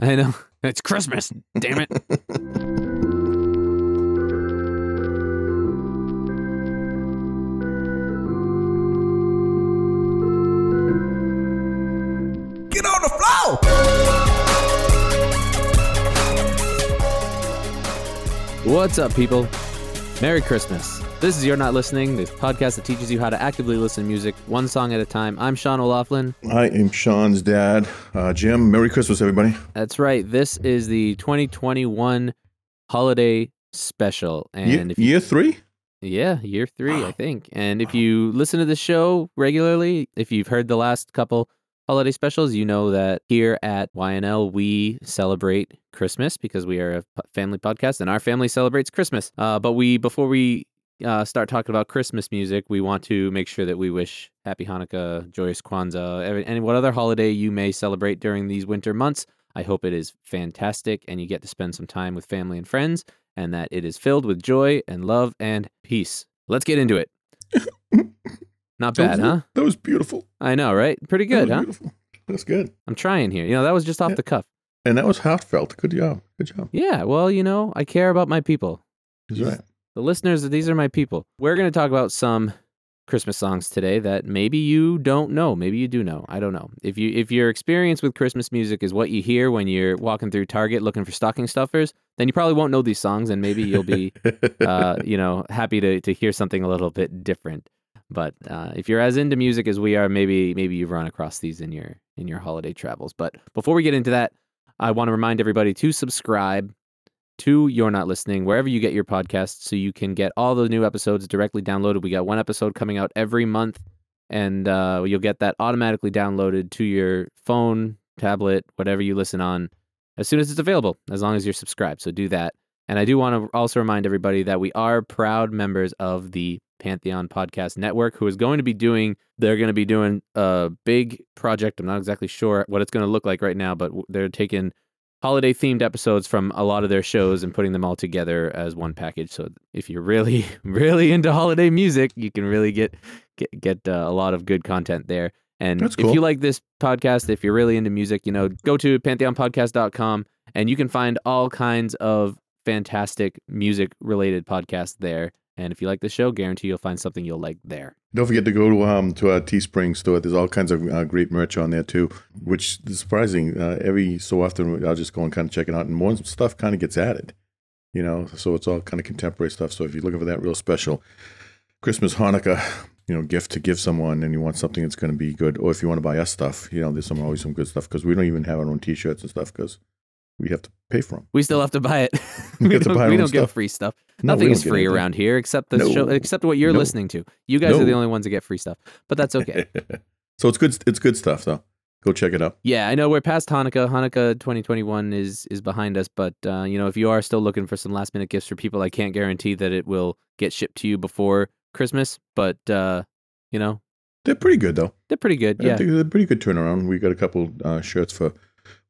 I know. It's Christmas. Damn it. Get on the floor. What's up, people? Merry Christmas. This is You're Not Listening, the podcast that teaches you how to actively listen to music one song at a time. I'm Sean O'Laughlin. I am Sean's dad, uh, Jim. Merry Christmas, everybody. That's right. This is the 2021 holiday special. And Year, if you, year three? yeah, year three, I think. And if you listen to the show regularly, if you've heard the last couple holiday specials, you know that here at YNL we celebrate Christmas because we are a family podcast and our family celebrates Christmas. Uh, but we before we uh, start talking about Christmas music, we want to make sure that we wish Happy Hanukkah, joyous Kwanzaa, every, and what other holiday you may celebrate during these winter months. I hope it is fantastic and you get to spend some time with family and friends, and that it is filled with joy and love and peace. Let's get into it. Not That bad, was, huh? That was beautiful. I know, right? Pretty That good, huh? Beautiful. That's good. I'm trying here. You know, that was just off Yeah. the cuff. And that was heartfelt. Good job. Good job. Yeah, well, you know, I care about my people. That's right. The listeners, these are my people. We're going to talk about some Christmas songs today that maybe you don't know, maybe you do know. I don't know. If you if your experience with Christmas music is what you hear when you're walking through Target looking for stocking stuffers, then you probably won't know these songs and maybe you'll be uh, you know, happy to to hear something a little bit different. But uh, if you're as into music as we are, maybe maybe you've run across these in your in your holiday travels. But before we get into that, I want to remind everybody to subscribe to You're Not Listening wherever you get your podcasts, so you can get all the new episodes directly downloaded. We got one episode coming out every month, and uh, you'll get that automatically downloaded to your phone, tablet, whatever you listen on, as soon as it's available. As long as you're subscribed, so do that. And I do want to also remind everybody that we are proud members of the Pantheon Podcast Network, who is going to be doing, they're going to be doing a big project. I'm not exactly sure what it's going to look like right now, but they're taking holiday themed episodes from a lot of their shows and putting them all together as one package. So if you're really, really into holiday music, you can really get get, get uh, a lot of good content there. And That's if cool. you like this podcast, if you're really into music, you know, go to pantheonpodcast.com and you can find all kinds of fantastic music related podcasts there. And if you like the show, guarantee you'll find something you'll like there. Don't forget to go to um to our Teespring store. There's all kinds of uh, great merch on there too, which is surprising. Uh, every so often, I'll just go and kind of check it out, and more stuff kind of gets added. You know, so it's all kind of contemporary stuff. So if you're looking for that real special Christmas, Hanukkah, you know, gift to give someone, and you want something that's going to be good, or if you want to buy us stuff, you know, there's some always some good stuff because we don't even have our own T-shirts and stuff because we have to pay for them. We still have to buy it. We we don't, buy we don't get free stuff. No, Nothing is free anything. around here except the No. show, except what you're No. listening to. You guys are the only ones that get free stuff, but that's okay. so it's good. It's good stuff though. Go check it out. yeah, I know we're past Hanukkah. Hanukkah 2021 is is behind us, but uh, you know if you are still looking for some last minute gifts for people, I can't guarantee that it will get shipped to you before Christmas, but uh, you know They're pretty good though. they're pretty good. Yeah, they're a pretty good turnaround. We got a couple uh, shirts for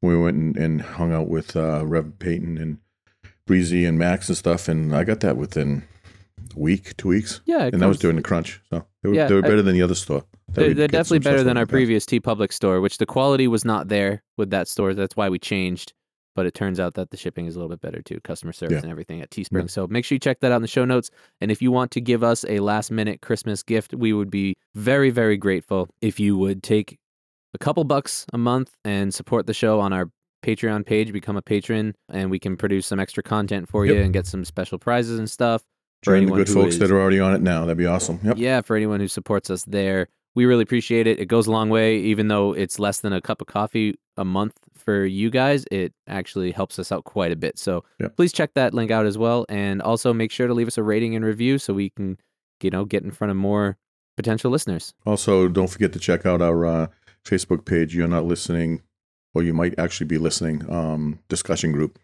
we went and, and hung out with uh, Rev Peyton and Breezy and Max and stuff, and I got that within a week, two weeks, yeah, and that was during the crunch. So they were, Yeah, they were I- better than the other store. They're, they're definitely better than our previous TeePublic store, which the quality was not there with that store. That's why we changed. But it turns out that the shipping is a little bit better too, customer service Yeah. and everything at Teespring. So make sure you check that out in the show notes. And if you want to give us a last minute Christmas gift, we would be very, very grateful if you would take a couple bucks a month and support the show on our Patreon page, become a patron, and we can produce some extra content for you and get some special prizes and stuff. for Join the good folks is- that are already on it now. That'd be awesome. Yep. yeah, for anyone who supports us there, we really appreciate it. It goes a long way, even though it's less than a cup of coffee a month for you guys. It actually helps us out quite a bit. So Yep. please check that link out as well, and also make sure to leave us a rating and review so we can, you know, get in front of more potential listeners. Also, don't forget to check out our uh, Facebook page. You're not listening. or you might actually be listening um, discussion group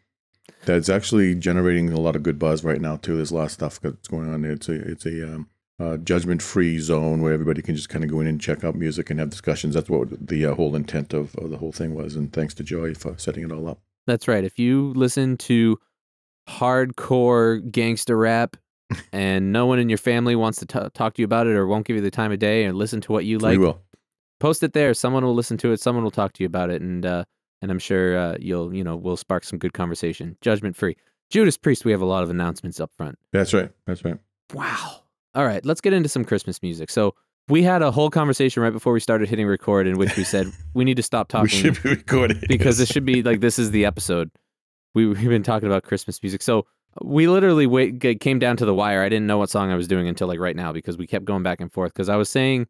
that's actually generating a lot of good buzz right now too. There's a lot of stuff that's going on. It's a it's a um, uh, judgment free zone where everybody can just kind of go in and check out music and have discussions. That's what the uh, whole intent of, of the whole thing was. And thanks to Joy for setting it all up. That's right. If you listen to hardcore gangster rap and no one in your family wants to t- talk to you about it or won't give you the time of day and listen to what you like, we will. Post it there. Someone will listen to it. Someone will talk to you about it, and uh, and I'm sure uh, you'll you know we'll spark some good conversation. Judgment free. Judas Priest. We have a lot of announcements up front. That's right. That's right. Wow. All right, let's get into some Christmas music. So we had a whole conversation right before we started hitting record in which we said we need to stop talking We should be recording because this should be like this is the episode. We we've been talking about Christmas music. So we literally wait, came down to the wire. I didn't know what song I was doing until like right now because we kept going back and forth because I was saying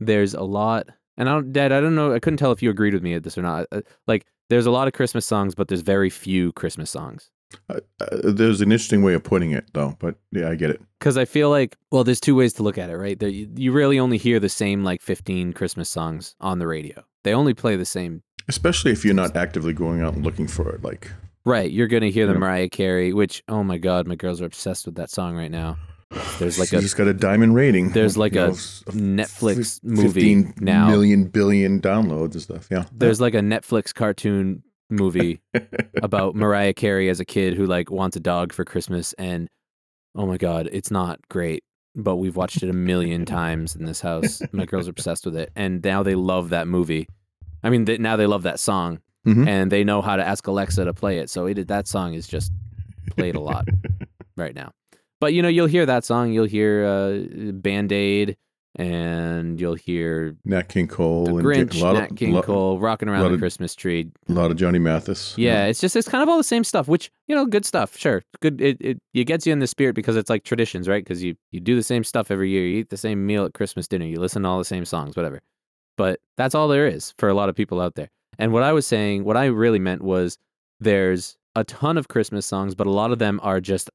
there's a lot and I don't Dad, I don't know I couldn't tell if you agreed with me at this or not. Uh, Like there's a lot of Christmas songs but there's very few Christmas songs. Uh, uh, there's an interesting way of putting it, though. But yeah, I get it. Because I feel like, well, there's two ways to look at it, right? There, you, you really only hear the same like 15 Christmas songs on the radio. They only play the same. Especially if you're not actively going out and looking for it. Like, Right. You're going to hear the Mariah Carey, which, oh my God, my girls are obsessed with that song right now. There's like a she's got a diamond rating. there's like you a know, s- Netflix movie 15 now. million billion downloads and stuff. Yeah. There's like a Netflix cartoon movie about Mariah Carey as a kid who like wants a dog for Christmas and oh my god, it's not great, but we've watched it a million times in this house. My girls are obsessed with it and now they love that movie. I mean, they, now they love that song Mhm. and they know how to ask Alexa to play it. So it that song is just played a lot right now. But you know, you'll hear that song, you'll hear uh, Band-Aid and you'll hear Nat King Cole the and Grinch, a lot Nat of, King lot, Cole, rocking around the of- Christmas tree. a lot of Johnny Mathis. Yeah, it's just it's kind of all the same stuff, which you know, good stuff. Sure, good. It it, it gets you in the spirit because it's like traditions, right? Because you you do the same stuff every year. You eat the same meal at Christmas dinner. You listen to all the same songs, whatever. But that's all there is for a lot of people out there. And what I was saying, what I really meant was, there's a ton of Christmas songs, but a lot of them are just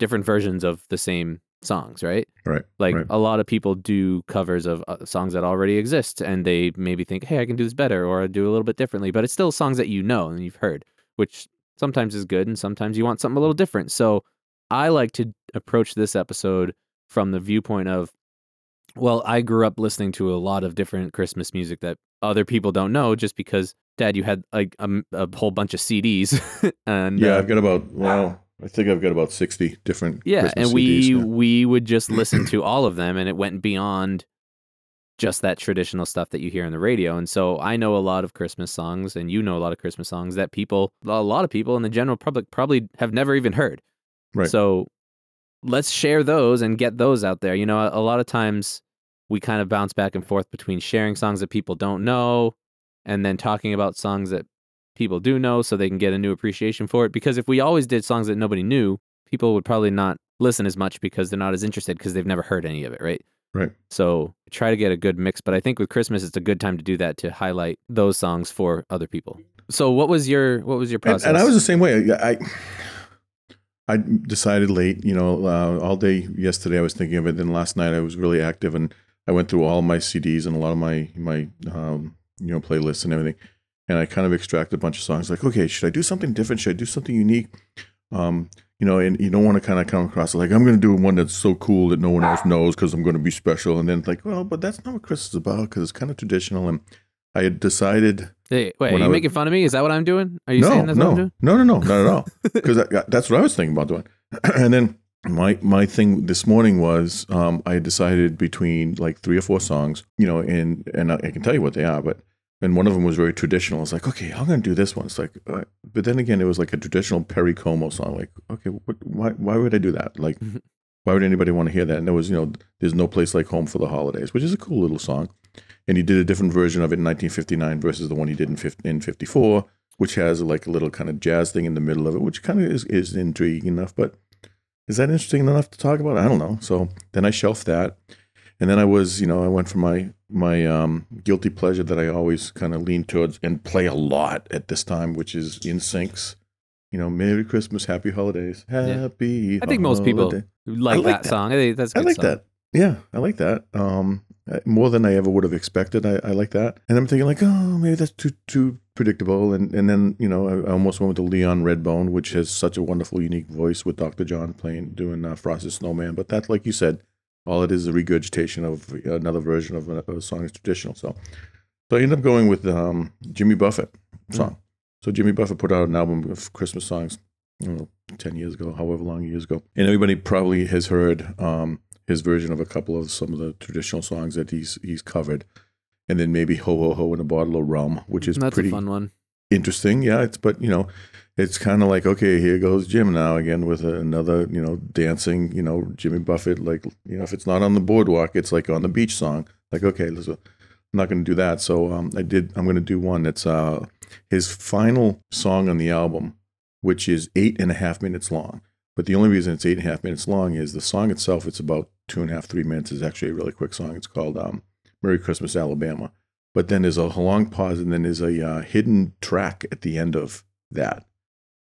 different versions of the same songs, right? Right. Like right. a lot of people do covers of uh, songs that already exist, and they maybe think, "Hey, I can do this better," or do a little bit differently. But it's still songs that you know and you've heard, which sometimes is good, and sometimes you want something a little different. So I like to approach this episode from the viewpoint of, well, I grew up listening to a lot of different Christmas music that other people don't know, just because, Dad, you had like a whole bunch of CDs, and Yeah, uh, I've got about, well, I think I've got about 60 different yeah, Christmas and we CDs, yeah. we would just listen to all of them, and it went beyond just that traditional stuff that you hear on the radio. And so I know a lot of Christmas songs, and you know a lot of Christmas songs that people, a lot of people in the general public, probably have never even heard. Right. So let's share those and get those out there. You know, a, a lot of times we kind of bounce back and forth between sharing songs that people don't know, and then talking about songs that people do know, so they can get a new appreciation for it. Because if we always did songs that nobody knew, people would probably not listen as much because they're not as interested because they've never heard any of it, right? Right. So try to get a good mix, but I think with Christmas it's a good time to do that to highlight those songs for other people. So what was your what was your And, process? and I was the same way. I, I decided late, you know, uh, all day yesterday I was thinking of it. Then last night I was really active and I went through all my CDs and a lot of my, my, um, you know, playlists and everything. And I kind of extracted a bunch of songs like, okay, should I do something different? Should I do something unique? Um, you know, and you don't want to kind of come across like, I'm going to do one that's so cool that no one else knows because I'm going to be special. And then it's like, well, but that's not what Christmas is about because it's kind of traditional. And I had decided Hey, wait, are you I making fun of me? Is that what I'm doing? Are you no, saying that's no, what I'm doing? no, no, no, not at all. Because that's what I was thinking about doing. and then my my thing this morning was um, I decided between like three or four songs, you know, and and I, I can tell you what they are, but and one of them was very traditional. I was like, okay, I'm going to do this one. It's like, uh, but then again, it was like a traditional Perry Como song. Like, okay, what, why why would I do that? Like, why would anybody want to hear that? And there was, you know, there's no place like home for the holidays, which is a cool little song. And he did a different version of it in 1959 versus the one he did in, 50, in 54, which has like a little kind of jazz thing in the middle of it, which kind of is, is intriguing enough. But is that interesting enough to talk about? I don't know. So then I shelved that. And then I was, you know, I went for my my um, guilty pleasure that I always kind of lean towards and play a lot at this time, which is NSYNC's. You know, Merry Christmas, Happy Holidays, Happy. I think most people Like, like that, that. song. I think that's I like song. that. Yeah, I like that. Um, more than I ever would have expected. I, I like that, and I'm thinking like, oh, maybe that's too too predictable. And and then you know I, I almost went with the Leon Redbone, which has such a wonderful, unique voice with Dr. John playing doing uh, Frosted Snowman. But that's like you said, all it is is a regurgitation of another version of a, a song that's traditional. So so I ended up going with um, Jimmy Buffett song. So Jimmy Buffett put out an album of Christmas songs, don't know, ten years ago, however long years ago, and everybody probably has heard um, his version of a couple of some of the traditional songs that he's he's covered, and then maybe Ho Ho Ho and a Bottle of Rum, which is That's pretty a fun one. interesting. Yeah, it's but you know, it's kind of like okay, here goes Jim now again with another you know dancing you know Jimmy Buffett like you know if it's not on the boardwalk, it's like on the beach song. Like okay, let's. I'm not going to do that. So um, I did. I'm going to do one that's uh, his final song on the album, which is eight and a half minutes long. But the only reason it's eight and a half minutes long is the song itself. It's about two and a half, three minutes. It's actually a really quick song. It's called um, "Merry Christmas, Alabama." But then there's a long pause, and then there's a uh, hidden track at the end of that,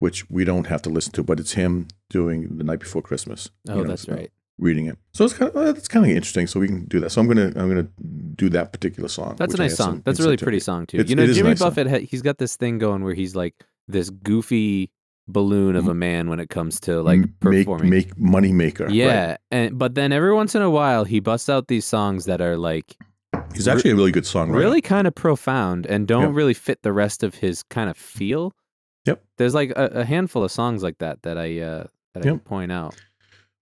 which we don't have to listen to. But it's him doing the night before Christmas. Oh, you know, that's right. reading it. So it's kind of that's kind of interesting. So we can do that. So I'm gonna I'm gonna do that particular song. That's a nice song. That's a really pretty song too. It's- you know, it is a Jimmy nice. Buffett, ha- he's got this thing going where he's like this goofy balloon of a mm. man when it comes to like M- make performing. make money maker. yeah, right. and but then every once in a while he busts out these songs that are like he's actually a really good songwriter. really kind of profound and don't Yeah. really fit the rest of his kind of feel. Yep. There's like a, a handful of songs like that that I uh, that I Yep. point out.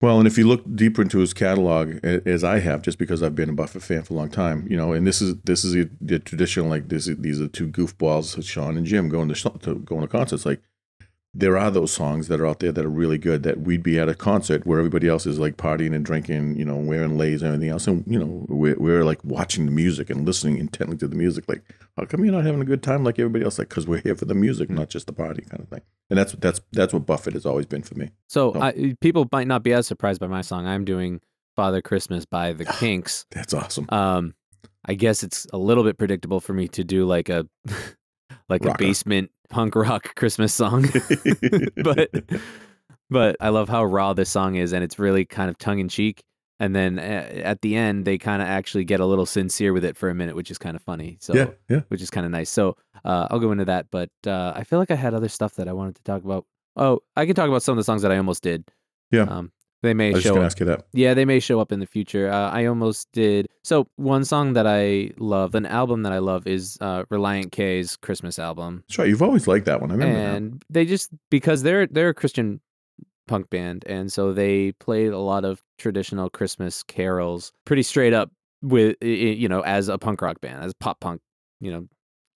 Well, and if you look deeper into his catalog, as I have, just because I've been a Buffett fan for a long time, you know, and this is this is the, the tradition. Like this, these are two goofballs, Sean and Jim, going to, to going to concerts. Like there are those songs that are out there that are really good that we'd be at a concert where everybody else is like partying and drinking, you know, wearing leis and everything else, and you know, we're, we're like watching the music and listening intently to the music. Like, how come you're not having a good time like everybody else? Like, because we're here for the music, not just the party kind of thing. And that's that's that's what Buffett has always been for me. So Oh. I, people might not be as surprised by my song. I'm doing Father Christmas by the Kinks. That's awesome. Um, I guess it's a little bit predictable for me to do like a like Rocker. a basement punk rock Christmas song, but but I love how raw this song is, and it's really kind of tongue in cheek. And then uh, at the end, they kind of actually get a little sincere with it for a minute, which is kind of funny. So yeah, yeah. which is kind of nice. So uh, I'll go into that, but uh, I feel like I had other stuff that I wanted to talk about. Oh, I can talk about some of the songs that I almost did. Yeah. Um, they may I was just show gonna up. ask you that. Yeah, they may show up in the future. Uh, I almost did. So one song that I love, an album that I love, is uh, Relient K's Christmas album, That's right. You've always liked that one. I remember that. and they just because they're they're a Christian punk band, and so they played a lot of traditional Christmas carols, pretty straight up with you know as a punk rock band, as pop punk, you know,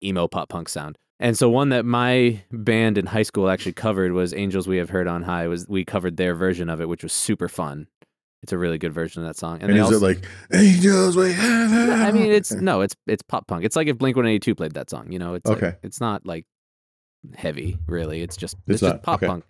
emo pop punk sound. And so one that my band in high school actually covered was Angels We Have Heard on High. Was we covered their version of it, which was super fun. It's a really good version of that song. And, they is also- it like angels we have? no, I mean, it's no, it's it's pop punk. It's like if Blink One Eighty Two played that song. You know, it's like- Okay. it's not like heavy, really. It's just It's it's, just not, pop okay. punk.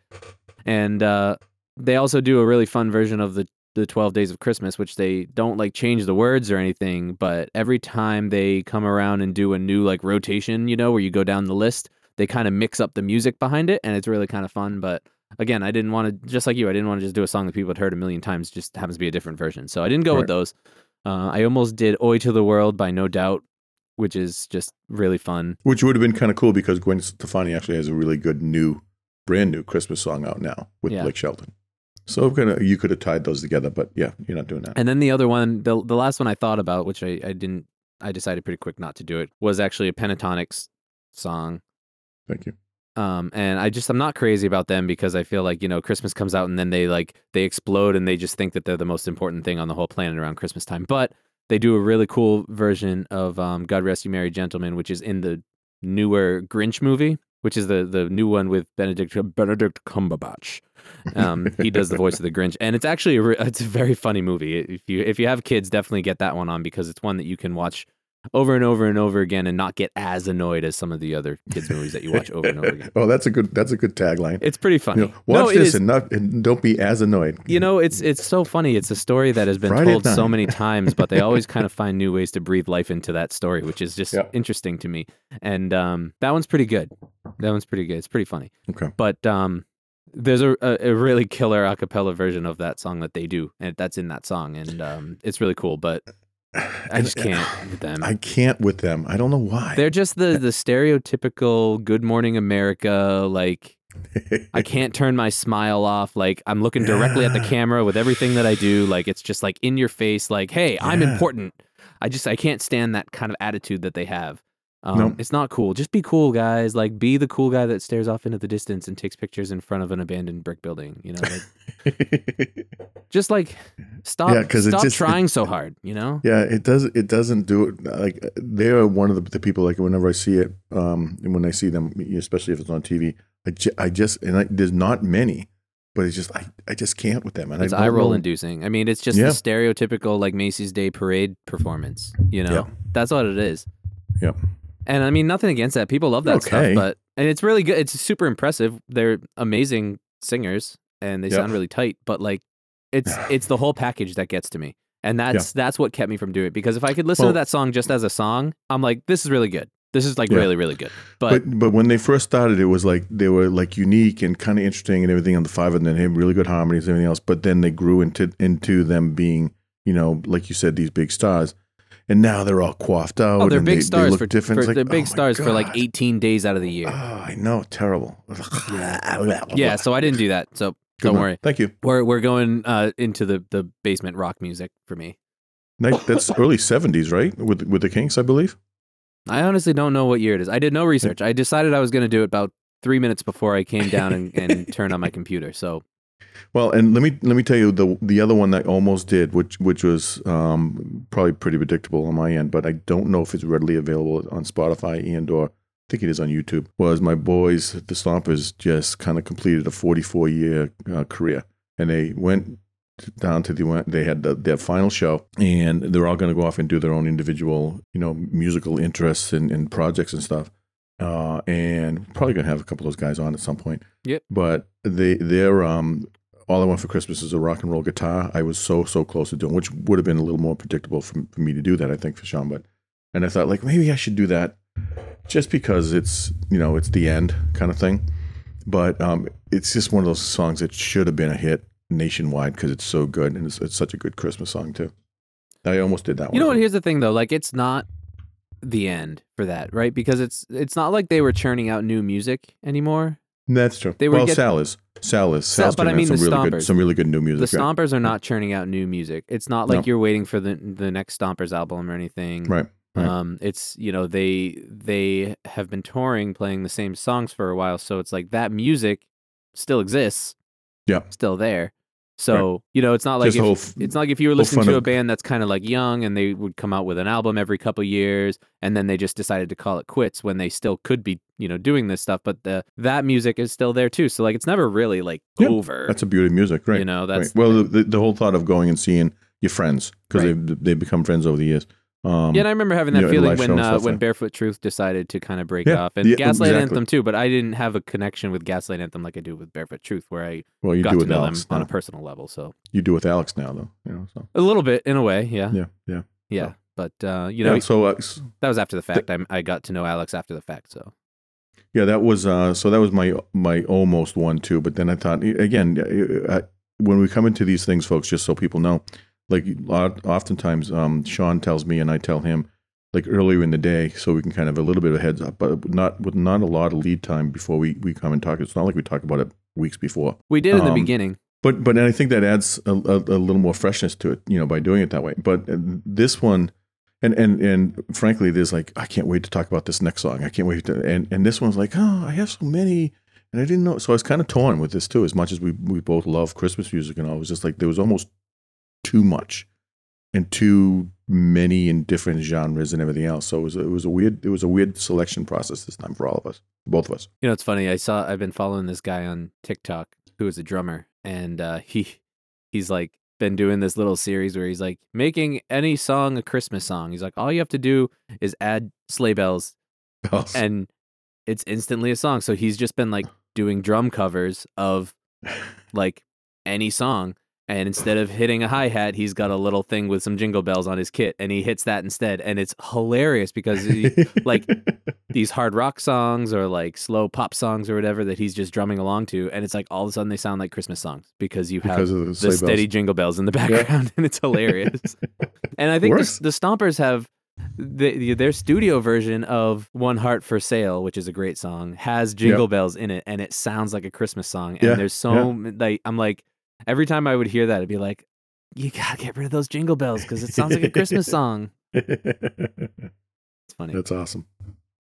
And uh, they also do a really fun version of the the Twelve Days of Christmas, which they don't like change the words or anything, but every time they come around and do a new like rotation, you know, where you go down the list, they kind of mix up the music behind it, and it's really kind of fun. But again, I didn't want to just like you, I didn't want to just do a song that people had heard a million times. Just happens to be a different version, so I didn't go Right. with those. Uh, I almost did "Oi to the World" by No Doubt, which is just really fun. Which would have been kind of cool because Gwen Stefani actually has a really good new, brand new Christmas song out now with Yeah. Blake Shelton. So kind you could have tied those together, but yeah, you're not doing that. And then the other one, the the last one I thought about, which I, I didn't, I decided pretty quick not to do it, was actually a Pentatonix song. Thank you. Um, and I just I'm not crazy about them because I feel like you know Christmas comes out and then they like they explode and they just think that they're the most important thing on the whole planet around Christmas time. But they do a really cool version of um, "God Rest You Merry Gentlemen," which is in the newer Grinch movie, which is the the new one with Benedict Benedict Cumberbatch. Um, he does the voice of the Grinch, and it's actually a, it's a very funny movie. If you if you have kids, definitely get that one on because it's one that you can watch over and over and over again and not get as annoyed as some of the other kids movies that you watch over and over again. oh, that's a good. That's a good tagline. It's pretty funny. You know, watch no, this is. and not and don't be as annoyed. You know, it's it's so funny. It's a story that has been Friday told so many times, but they always kind of find new ways to breathe life into that story, which is just Yeah. interesting to me. And um, that one's pretty good. That one's pretty good. It's pretty funny. Okay. But um, there's a, a, a really killer a cappella version of that song that they do, and that's in that song, and um, it's really cool. But I just can't with them. I can't with them. I don't know why. They're just the the stereotypical Good Morning America like I can't turn my smile off. Like I'm looking directly at the camera with everything that I do. Like it's just like in your face. Like, hey, I'm important. I just I can't stand that kind of attitude that they have. Um, Nope. It's not cool. Just be cool, guys. Like be the cool guy that stares off into the distance and takes pictures in front of an abandoned brick building. You know, like, just like stop. Yeah, because stop just- trying so hard. You know. Yeah, it does. It doesn't do it. Like they're one of the, the people. Like whenever I see it, um, and when I see them, especially if it's on TV, I, just and I, there's not many, but it's just I, I just can't with them. And It's I eye roll know- inducing. I mean, it's just Yeah. the stereotypical like Macy's Day Parade performance. You know, Yeah. that's what it is. Yep. And I mean, nothing against that. People love that Okay. stuff, but and it's really good. It's super impressive. They're amazing singers, and they Yep. sound really tight. But like, it's it's the whole package that gets to me, and that's that's what kept me from doing it. Because if I could listen Well- to that song just as a song, I'm like, this is really good. This is like Yeah. really really good. But, But but when they first started, it was like they were like unique and kind of interesting and everything on the five, and then had really good harmonies and everything else. But then they grew into into them being, you know, like you said, these big stars, and now they're all coiffed out. oh, they're big they, stars they for, different. for like, they're big oh stars for like 18 days out of the year. Oh, I know, terrible. yeah, so I didn't do that. So Good don't one. worry. Thank you. We're we're going uh, into the the basement rock music for me. Nice- That's early seventies, right? With with the Kinks, I believe. I honestly don't know what year it is. I did no research. I decided I was going to do it about three minutes before I came down and, and turned on my computer. So Well, and let me let me tell you the the other one that I almost did, which which was um, probably pretty predictable on my end, but I don't know if it's readily available on Spotify and or I think it is on YouTube. Was my boys the Stompers just kind of completed a 44 year uh, career, and they went down to the they had the, their final show, and they're all going to go off and do their own individual you know musical interests and, and projects and stuff. Uh, and probably gonna have a couple of those guys on at some point. Yep. But they they're um all I want for Christmas is a rock and roll guitar. I was so so close to doing, which would have been a little more predictable for, for me to do that. I think for Sean, but and I thought like maybe I should do that, just because it's you know it's the end kind of thing. But um, it's just one of those songs that should have been a hit nationwide because it's so good and it's, it's such a good Christmas song too. I almost did that one. you know what? Here's the thing, though. Like, it's not the end for that, right? Because it's it's not like they were churning out new music anymore. That's true. They were well, get- Sal is. Sal is. Sal- Sal's but I mean some the really good, Stompers. some really good new The music. right? Stompers are not churning out new music. It's not like No. you're waiting for the the next Stompers album or anything. Right. Right. Um, it's you know they they have been touring, playing the same songs for a while, so it's like that music still exists. Yeah. still there. So you know, it's not like Just if, whole it's not like if you were listening to a band that's kind of like young and they would come out with an album every couple years, and then they just decided to call it quits when they still could be you know doing this stuff, but the that music is still there too. So like it's never really like Yeah, over. That's a beauty of music, right? you know that's right. Well, the, the whole thought of going and seeing your friends because Right. they've they've become friends over the years. Um, Yeah, and I remember having you that know, feeling when uh, when Barefoot Truth decided to kind of break Yeah, off, and yeah, Gaslight exactly. Anthem too. But I didn't have a connection with Gaslight Anthem like I do with Barefoot Truth, where I well, you got do to with know Alex. them on a personal level. So You do with Alex now, though. You know, so a little bit, in a way, yeah, yeah. yeah, yeah. But uh, you know, yeah, so uh, that was after the fact. I, I got to know Alex after the fact. So yeah, that was uh, so that was my my almost one too. But then I thought again, uh, I, when we come into these things, folks, just so people know, like lot- oftentimes, um, Sean tells me and I tell him like earlier in the day, so we can kind of have a little bit of a heads up, but not with not a lot of lead time before we we come and talk. It's not like we talk about it weeks before. we did in the Um, beginning. But but I think that adds a, a, a little more freshness to it, you know, by doing it that way. But uh, this one, and and and frankly, there's like I can't wait to talk about this next song. I can't wait to. And and this one's like, oh, I have so many, and I didn't know. So I was kind of torn with this too. As much as we we both love Christmas music and all, it was just like there was almost too much, and too many in different genres and everything else. So it was it was a weird it was a weird selection process this time for all of us, both of us. You know, it's funny. I saw I've been following this guy on TikTok who is a drummer, and uh, he he's like been doing this little series where he's like making any song a Christmas song. He's like, all you have to do is add sleigh bells, and it's instantly a song. So he's just been like doing drum covers of like any song. And instead of hitting a hi hat, he's got a little thing with some jingle bells on his kit, and he hits that instead. And it's hilarious because he, like these hard rock songs or like slow pop songs or whatever that he's just drumming along to, and it's like all of a sudden they sound like Christmas songs because you have because the, the sleigh bells. steady jingle bells in the background, and it's hilarious. and I think the, the Stompers have the, their studio version of "One Heart for Sale," which is a great song, has jingle bells in it, and it sounds like a Christmas song. And Yeah, there's so m- like I'm like every time I would hear that, I'd be like, "You gotta get rid of those jingle bells because it sounds like a Christmas song." It's funny. That's awesome.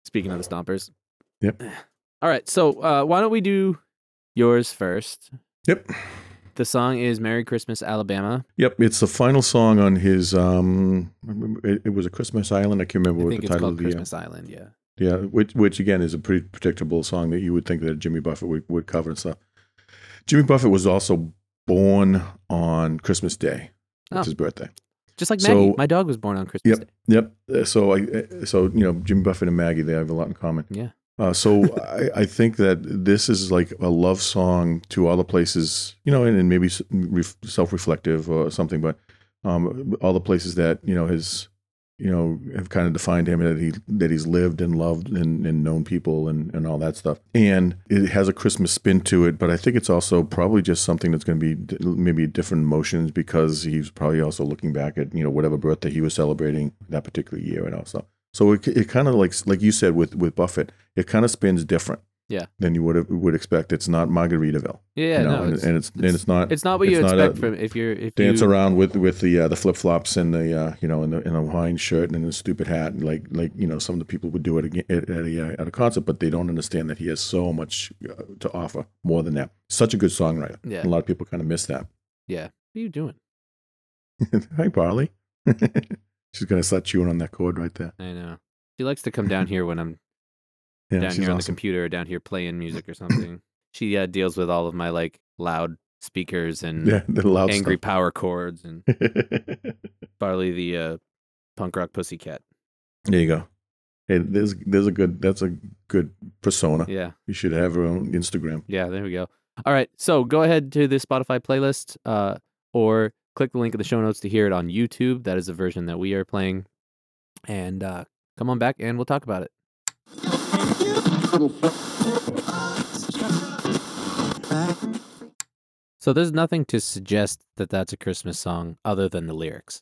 Speaking of the Stompers. Yep. All right, so uh, why don't we do yours first? Yep. The song is "Merry Christmas, Alabama." Yep. It's the final song on his. um It, it was a Christmas Island. I can't remember I what think the it's title called of the. Christmas Island. Yeah. Yeah, which which again is a pretty predictable song that you would think that Jimmy Buffett would, would cover and stuff. Jimmy Buffett was also born on Christmas Day. It's Oh. his birthday. Just like So- My dog was born on Christmas Yep. Day. Yep. Uh, So I uh, so you know Jimmy Buffett and Maggie they have a lot in common. Yeah. Uh, so I, I think that this is like a love song to all the places you know, and, and maybe self-reflective or something, but um, all the places that you know his you know have kind of defined him that he that he's lived and loved and, and known people and, and all that stuff. And it has a Christmas spin to it, but I think it's also probably just something that's going to be maybe different emotions because he's probably also looking back at you know whatever birthday he was celebrating that particular year and also. So it, it kind of like like you said with with Buffett, it kind of spins different. Yeah. Than you would would expect. It's not Margaritaville. Yeah, you know, no, and, it's, and it's and it's not it's not what you expect a, from if you're if dance you around with with the uh, the flip flops and the uh, you know and the in a Hawaiian shirt and the stupid hat and like like you know some of the people would do it at, at a uh, at a concert, but they don't understand that he has so much uh, to offer more than that. Such a good songwriter. Yeah. a lot of people kind of miss that. yeah. What are you doing? Hi, Barley. She's gonna start chewing on that cord right there. I know. She likes to come down here when I'm Yeah, down here on the computer or down here playing music or something. she uh, deals with all of my like loud speakers and Yeah, the loud angry stuff. power chords and Barley the uh, punk rock pussycat. there you go. Hey, there's there's a good that's a good persona. Yeah. You should have her own Instagram. Yeah, there we go. All right, so go ahead to the Spotify playlist, uh, or click the link in the show notes to hear it on YouTube. That is the version that we are playing, and uh, come on back and we'll talk about it. So there's nothing to suggest that that's a Christmas song other than the lyrics.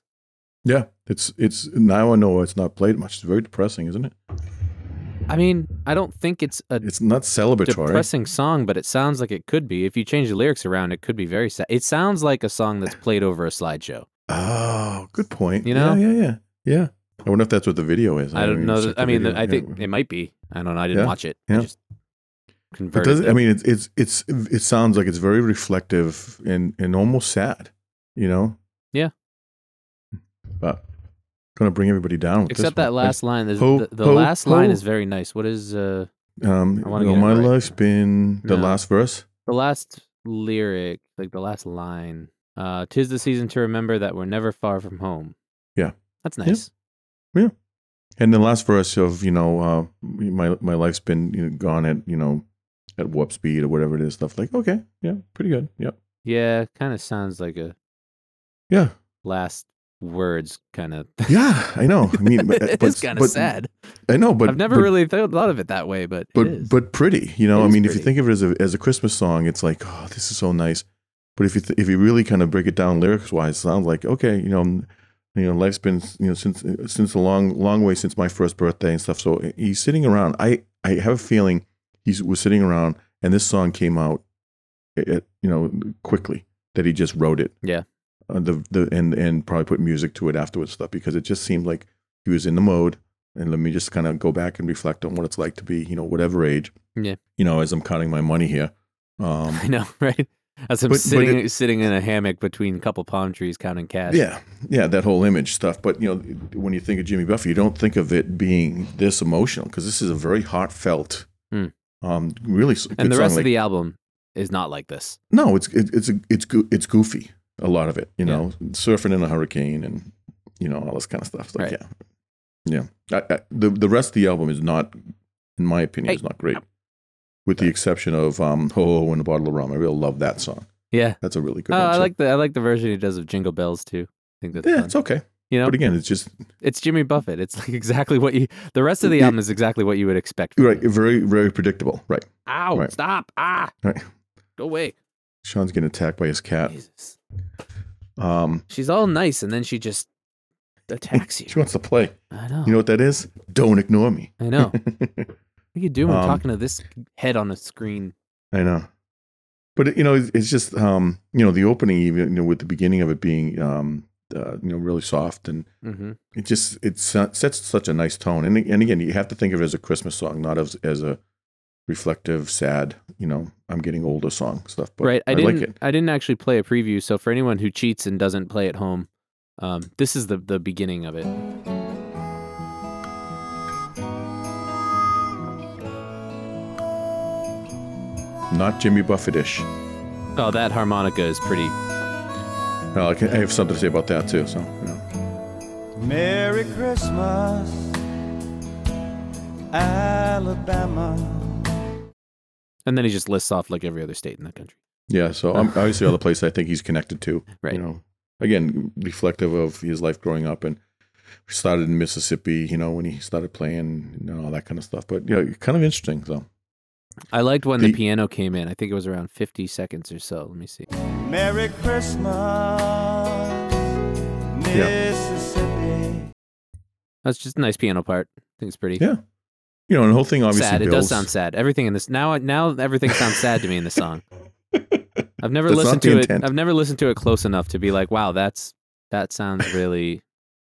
Yeah, it's it's now I know it's not played much. It's very depressing, isn't it? I mean, I don't think it's a It's not celebratory. depressing song, but it sounds like it could be. If you change the lyrics around, it could be very sad. It sounds like a song that's played over a slideshow. Oh, good point. You Yeah, know? yeah, yeah, yeah. I wonder if that's what the video is. I don't know. that- I mean. I think Yeah. it might be. I don't know. I didn't Yeah, watch it. I yeah. just But converted. does it, I mean, it's it's it's it sounds like it's very reflective and and almost sad. You know. Yeah. But gonna bring everybody down. With Except that one. last line. Ho, the the ho, last line is very nice. What is uh Um, I you know, my right. life's been the No. last verse. the last lyric? Like the last line. Uh, tis the season to remember that we're never far from home. Yeah. that's nice. And the last verse of you know uh, my my life's been you know, gone at you know at warp speed or whatever it is stuff like okay yeah pretty good yep Yeah, kind of sounds like a yeah last words kind of. yeah I know I mean but, it kind of sad. I know but I've never but, really thought of it that way, but but is. but pretty you know It I is mean if you think of it as a as a Christmas song it's like oh this is so nice but if you th- if you really kind of break it down lyrics wise it sounds like okay you know you know life's been you know since since a long long way since my first birthday and stuff so he's sitting around I I have a feeling he was sitting around and this song came out it, you know quickly that he just wrote it Yeah. uh, the the and and probably put music to it afterwards stuff because it just seemed like he was in the mode and let me just kind of go back and reflect on what it's like to be you know whatever age Yeah. you know as i'm counting my money here um I know, right? As I'm But- but sitting sitting in a hammock between a couple palm trees counting cash. yeah yeah that whole image stuff but you know when you think of jimmy buffett you don't think of it being this emotional because this is a very heartfelt Hmm. um really And the rest of the album is not like this. no it's it, it's a, it's it's goofy a lot of it you Yeah. know surfing in a hurricane and you know all this kind of stuff like, Right. yeah yeah I, I, the the rest of the album is not in my opinion Hey, is not great. With the exception of um ho Ho and a bottle of rum i really love that song Yeah. That's a really good Oh, one. I so- like the I like the version he does of Jingle Bells too. I think that's Yeah, fun. it's okay. you know, But again, it's just it's Jimmy Buffett. It's like exactly what you. The rest of the Yeah. album is exactly what you would expect. From right, him. very, very predictable. Right. Ow! Right. Stop! Ah! Right. Go away! Sean's getting attacked by his cat. Jesus. Um, She's all nice, and then she just attacks you. she wants to play. I know. You know what that is? Don't ignore me. I know. What are you doing Um, talking to this head on a screen? I know. But it- you know, it's, it's just um, you know, the opening even you know with the beginning of it being um, uh, you know, really soft and hmm it just it se- sets such a nice tone. And and again, you have to think of it as a Christmas song, not as as a reflective, sad, you know, I'm getting older song stuff. But Right. I, I, didn't. like it. I didn't actually play a preview. So for anyone who cheats and doesn't play at home, um, this is the the beginning of it. Not Jimmy Buffettish. Oh, that harmonica is pretty. Well, I, can, I have something to say about that too. So, you know. Merry Christmas, Alabama. And then he just lists off like every other state in the country. yeah. So um, obviously, the places I think he's connected to. Right. You know, again, reflective of his life growing up and started in Mississippi. You know, when he started playing and all that kind of stuff. But yeah, kind of interesting. So. I liked when the, The- piano came in. I think it was around 50 seconds or so. Let me see. Merry Christmas, Mississippi. That's just a nice piano part. I think it's pretty Yeah, You know, and the whole thing obviously sad. It does sound sad. Everything in this now now everything sounds sad to me in the song. I've never That's listened the to it. intent. I've never listened to it close enough to be like, wow, that's that sounds really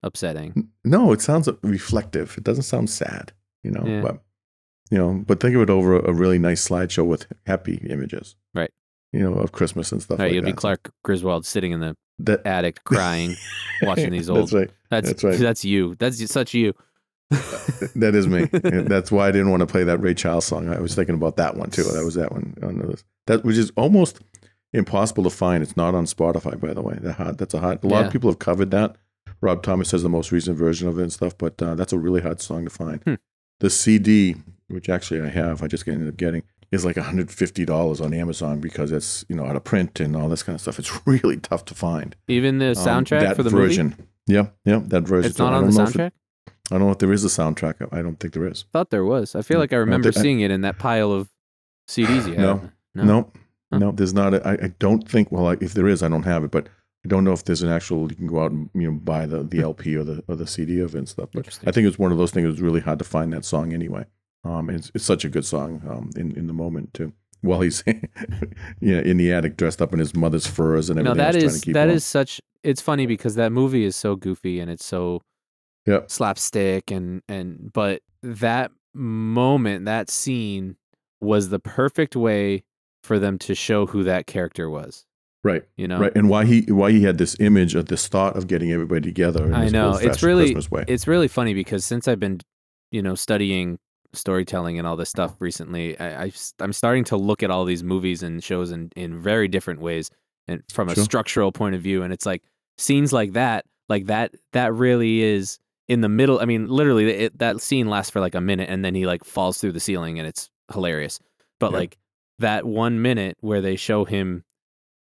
upsetting. No, it sounds reflective. It doesn't sound sad, you know. Yeah. But you know, but think of it over a really nice slideshow with happy images, Right. You know, of Christmas and stuff Right, like you'll that. be Clark Griswold sitting in the That attic crying, watching these old. That's right. That's That's right. That's you. That's such you. That is me. That's why I didn't want to play that Ray Charles song. I was thinking about that one too. That was that one on the list. That which is almost impossible to find. It's not on Spotify, by the way. That hard, that's a hot. A lot Yeah. of people have covered that. Rob Thomas has the most recent version of it and stuff, but uh, that's a really hard song to find. Hmm. The CD, which actually I have, I just ended up getting, is like $150 on Amazon because it's you know out of print and all this kind of stuff. It's really tough to find. Even the Um, soundtrack that for the version. movie. Yeah, yeah, that version. It's not on the if it- soundtrack. I don't know if there is a soundtrack. I don't think there is. Thought there was. I feel like I I remember I- seeing it in that pile of CDs you. No. No. No, no, there's not. A, I, I don't think. Well, I, if there is, I don't have it, but I don't know if there's an actual. You can go out and you know buy the the LP or the or the CD of it and stuff. But I think it's one of those things. It was really hard to find that song anyway. Um, it's it's such a good song. Um, in in the moment too. While he's, yeah, in the attic dressed up in his mother's furs and everything. that else, trying is to keep that is such. It's funny because that movie is so goofy and it's so Yep. slapstick and and but that moment, that scene was the perfect way for them to show who that character was. Right. You know, Right, and why he why he had this image of this thought of getting everybody together. In I know it's really way. it's really funny because since I've been, you know, studying storytelling and all this stuff recently, I, I am starting to look at all these movies and shows in in very different ways and from a Sure. structural point of view. And it's like scenes like that, like that, that really is in the middle. I mean, literally, it, that scene lasts for like a minute and then he like falls through the ceiling and it's hilarious. But Yeah. like that one minute where they show him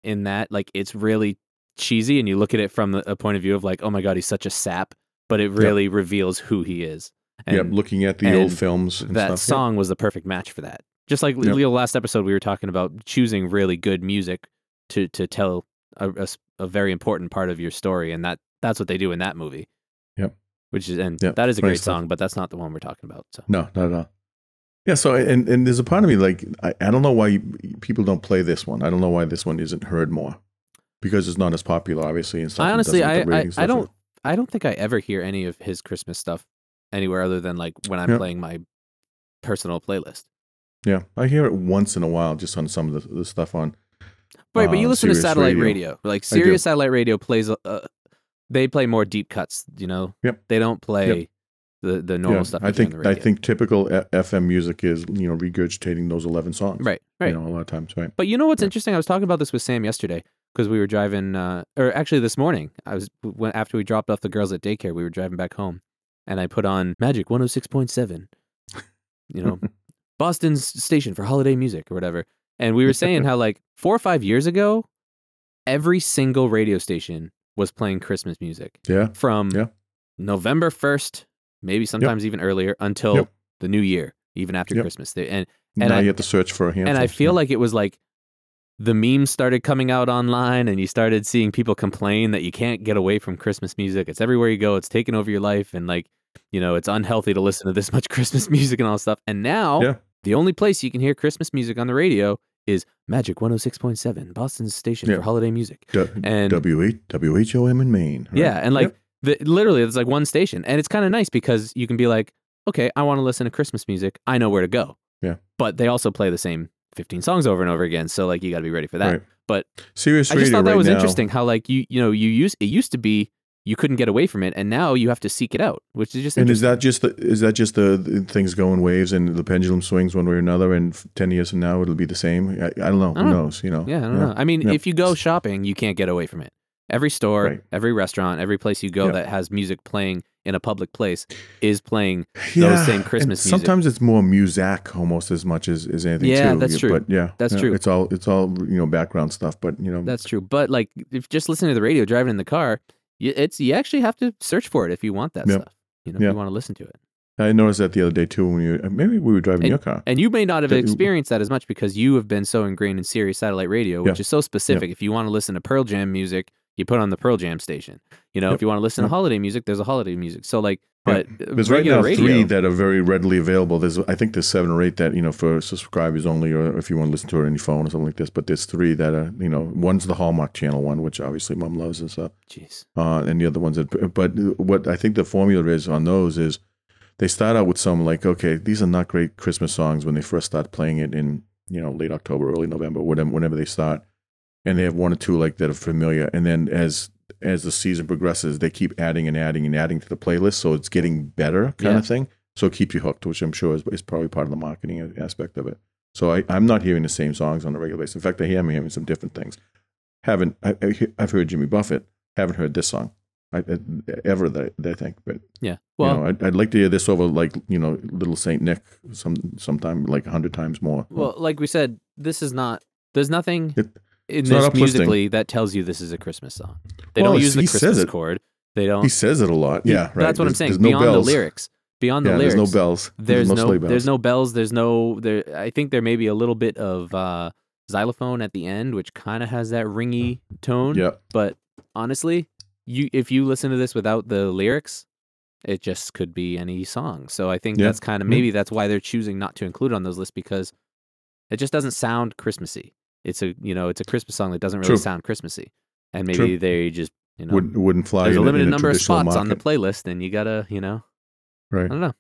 in that, like it's really cheesy and you look at it from a point of view of like, oh my god, he's such a sap, but it really reveals who he is. And yep, looking at the old films and that stuff. song was the perfect match for that. Just like Yep. Leo last episode, we were talking about choosing really good music to to tell a a very important part of your story, and that that's what they do in that movie. Yep. Which is and Yep, that is a great great stuff. song, but that's not the one we're talking about. So No, not at all. Yeah. So, and and there's a part of me like I, I don't know why you- people don't play this one. I don't know why this one isn't heard more because it's not as popular, obviously. And stuff I honestly, I I, I don't I don't think I ever hear any of his Christmas stuff anywhere other than like when I'm Yep. playing my personal playlist. Yeah, I hear it once in a while, just on some of the, the stuff on. Right, but you uh, listen to satellite radio. radio. Like. Sirius satellite radio plays. Uh, they play more deep cuts. You know. Yep. They don't play the the normal yeah, stuff. I think I think typical F- FM music is you know regurgitating those eleven songs. Right. Right. You know, a lot of times, right? But you know what's Right. interesting? I was talking about this with Sam yesterday because we were driving, uh, or actually this morning. I was when after we dropped off the girls at daycare, we were driving back home, and I put on Magic one hundred six point seven. You know, Boston's station for holiday music or whatever. And we were saying how like four or five years ago, every single radio station was playing Christmas music Yeah. from Yeah. November 1st, maybe sometimes even earlier, until Yep. the new year, even after Yep. Christmas. They- And And now I- you have to search for a handful. and I feel yeah. like it was like the memes started coming out online and you started seeing people complain that you can't get away from Christmas music. It's everywhere you go, it's taken over your life and like, you know, it's unhealthy to listen to this much Christmas music and all stuff. And now Yeah. the only place you can hear Christmas music on the radio is Magic 106.7, Boston's station Yeah. for holiday music. D- and- W WHOM in Maine. right? Yeah, and like Yep. The, literally, it's like one station, and it's kind of nice because you can be like, okay, I want to listen to Christmas music. I know where to go. Yeah. But they also play the same 15 songs over and over again, so like you got to be ready for that. Right. But Sirius I just thought that right was now- interesting how like you you know you use it used to be you couldn't get away from it, and now you have to seek it out, which is just And is that just the, is that just the, the things go in waves and the pendulum swings one way or another? And ten years from now, it'll be the same. I, I don't know. I don't Who know. knows? You know. yeah, I don't know. I mean, Yeah. if you go shopping, you can't get away from it. Every store, Right. every restaurant, every place you go Yeah. that has music playing in a public place is playing Yeah, same and Christmas music. Sometimes it's more music almost as much as, as anything. Yeah, too. that's true. But yeah, That's yeah, true. It's all it's all you know background stuff. But you know, That's true. But like, if just listening to the radio, driving in the car, you, it's you actually have to search for it if you want that Yep. stuff. You know, if you want to listen to it. I noticed that the other day too when you uh, maybe we were driving your car. And you may not have experienced that as much because you have been so ingrained in Sirius satellite radio, which Yeah. is so specific. If you want to listen to Pearl Jam music, you put on the Pearl Jam station. You know, Yep. if you want to listen Yep. to holiday music, there's a holiday music. So like, but uh, There's right now radio, three that are very readily available. There's I think there's seven or eight that you know for subscribers only, or if you want to listen to it on your phone or something like this. But there's three that are you know one's the Hallmark Channel one, which obviously Mom loves and stuff, Jeez. uh, and the other ones. That, but what I think the formula is on those is they start out with some like okay these are not great Christmas songs when they first start playing it in you know late October, early November, whatever whenever they start, and they have one or two like that are familiar, and then as as the season progresses, they keep adding and adding and adding to the playlist, so it's getting better kind Yeah. of thing. So it keeps you hooked, which I'm sure is, is probably part of the marketing aspect of it. So I, I'm not hearing the same songs on a regular basis. In fact, I am hearing some different things. Haven't I, I've heard Jimmy Buffett. Haven't heard this song I, I- ever that, that I think. But Yeah. Well, you know, I'd, I'd like to hear this over like you know Little Saint Nick some sometime like a hundred times more. well, like we said, this is not. There's nothing It- in this musically that tells you this is a Christmas song. They Well, don't use the Christmas chord. They don't. he says it a lot. Yeah, right. That's what I'm saying. There's no Beyond bells. the lyrics, beyond the yeah, lyrics, there's no bells. There's no, no, bells. there's no bells. There's no there. I think there may be a little bit of uh, xylophone at the end, which kind of has that ringy tone. Yeah, But honestly, you if you listen to this without the lyrics, it just could be any song. So I think Yeah. that's kind of Mhm. maybe that's why they're choosing not to include it on those lists because it just doesn't sound Christmassy. It's a you know it's a Christmas song that doesn't really True. sound Christmassy, and maybe True. they just you know wouldn't wouldn't fly. there's a limited in number of traditional spots on the playlist, and you gotta you know right. I don't know.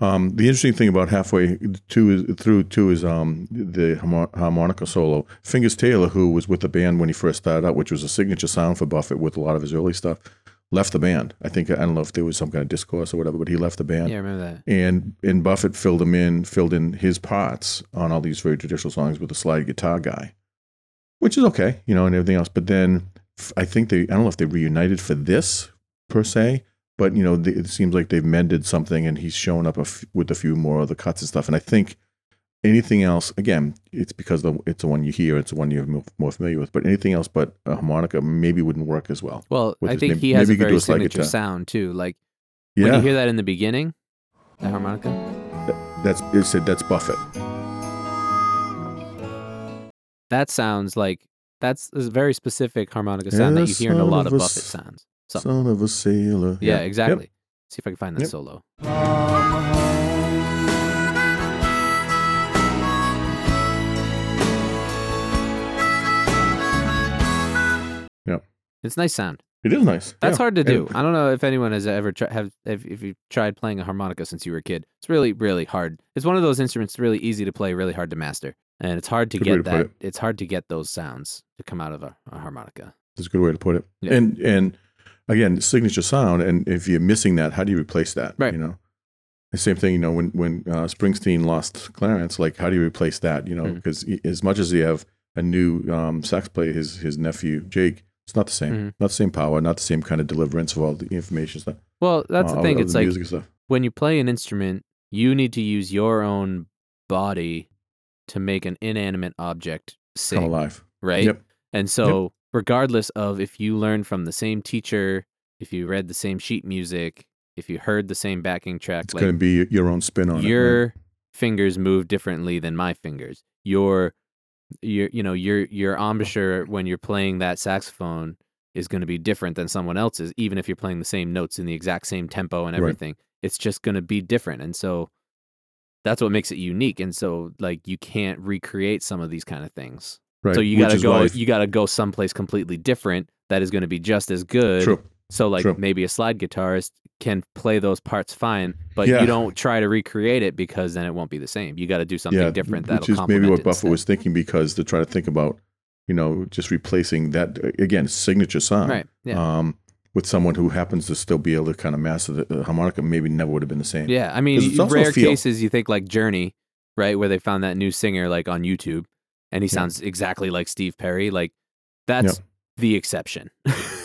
Um, the interesting thing about halfway two is, through two is um, the harmonica solo. Fingers Taylor, who was with the band when he first started out, which was a signature sound for Buffett with a lot of his early stuff, left the band. I think I don't know if there was some kind of discourse or whatever, but he left the band. Yeah, I remember that. And and Buffett filled him in, filled in his parts on all these very traditional songs with a slide guitar guy, which is okay, you know, and everything else. But then I think they, I don't know if they reunited for this per se, but you know, it seems like they've mended something, and he's shown up a f- with a few more of the cuts and stuff. And I think anything else, again, it's because the, it's the one you hear, it's the one you're more, more familiar with. But anything else but a harmonica maybe wouldn't work as well. Well, I think maybe- he has a you could do very a signature guitar. sound too. Like Yeah, when you hear that in the beginning, the harmonica. that's it. Said that's Buffett. That sounds like that's a very specific harmonica sound that you hear in a lot of of Buffett s- sounds. So Son of a sailor. yeah, Yep. exactly. See if I can find that Yep. solo. It's nice sound. It is nice. That's Yeah. hard to do. I don't know if anyone has ever tried have if, if you've tried playing a harmonica since you were a kid. It's really really hard. It's one of those instruments really easy to play, really hard to master, and it's hard to Good get to that. it. It's hard to get those sounds to come out of a, a harmonica. That's a good way to put it. Yeah. And and again, signature sound. And if you're missing that, how do you replace that? Right. You know, the same thing. You know, when when uh, Springsteen lost Clarence, like how do you replace that? You know, because he- as much as you have a new um, sax player, his his nephew Jake, it's not the same. Mhm. Not the same power. Not the same kind of deliverance of all the information stuff. Well, that's uh, the thing. of It's like when you play an instrument, you need to use your own body to make an inanimate object Come sing, alive. right? Yep. And so regardless of if you learn from the same teacher, if you read the same sheet music, if you heard the same backing track, It's like, going to be your own spin on it. your right? fingers move differently than my fingers. Your your you know your your embouchure when you're playing that saxophone is going to be different than someone else's, even if you're playing the same notes in the exact same tempo and Right. everything. It's just going to be different, and so that's what makes it unique. And so like you can't recreate some of these kind of things. Right. So you got to go you got to go someplace completely different that is going to be just as good. True. So like True. maybe a slide guitarist can play those parts fine, but Yeah. you don't try to recreate it because then it won't be the same. You got to do something yeah, different which that'll is maybe what Buffett was thinking because to try to think about, you know, just replacing that again signature song, right. Yeah. um, with someone who happens to still be able to kind of master the harmonica, maybe never would have been the same. yeah. I mean, rare cases you think like Journey, right, where they found that new singer like on YouTube, and he sounds exactly like Steve Perry. Like that's the exception,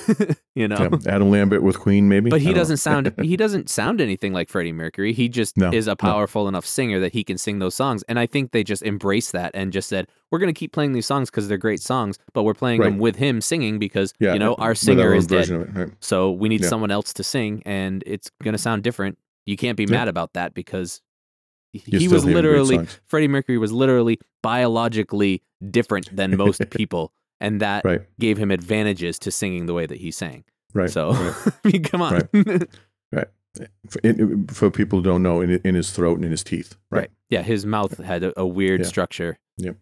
you know. Yeah, Adam Lambert with Queen, maybe, But he doesn't sound he doesn't sound anything like Freddie Mercury. He just No, is a no. powerful enough singer that he can sing those songs. And I think they just embraced that and just said, "We're going to keep playing these songs because they're great songs, but we're playing them with him singing because yeah, you know our singer is dead. it, right. So we need Yeah. someone else to sing, and it's going to sound different. You can't be mad about that because You're he was literally. Freddie Mercury was literally biologically different than most people, and that Right, gave him advantages to singing the way that he sang. right. so right. I mean, come on, For, in, for people who don't know, in, in his throat and in his teeth, right? Right. Yeah, his mouth had a, a weird Yeah. structure. Yep.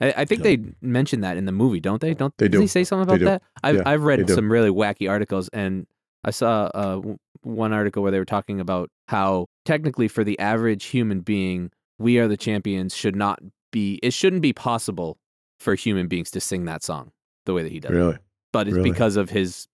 I, I think So- they mention that in the movie, don't they? Don't They does do. he say something about that? I've Yeah, I've read some really wacky articles, and I saw uh, one article where they were talking about how technically, for the average human being, "We Are the Champions" should not be. It shouldn't be possible for human beings to sing that song the way that he does. Really? But it's Really? because of his,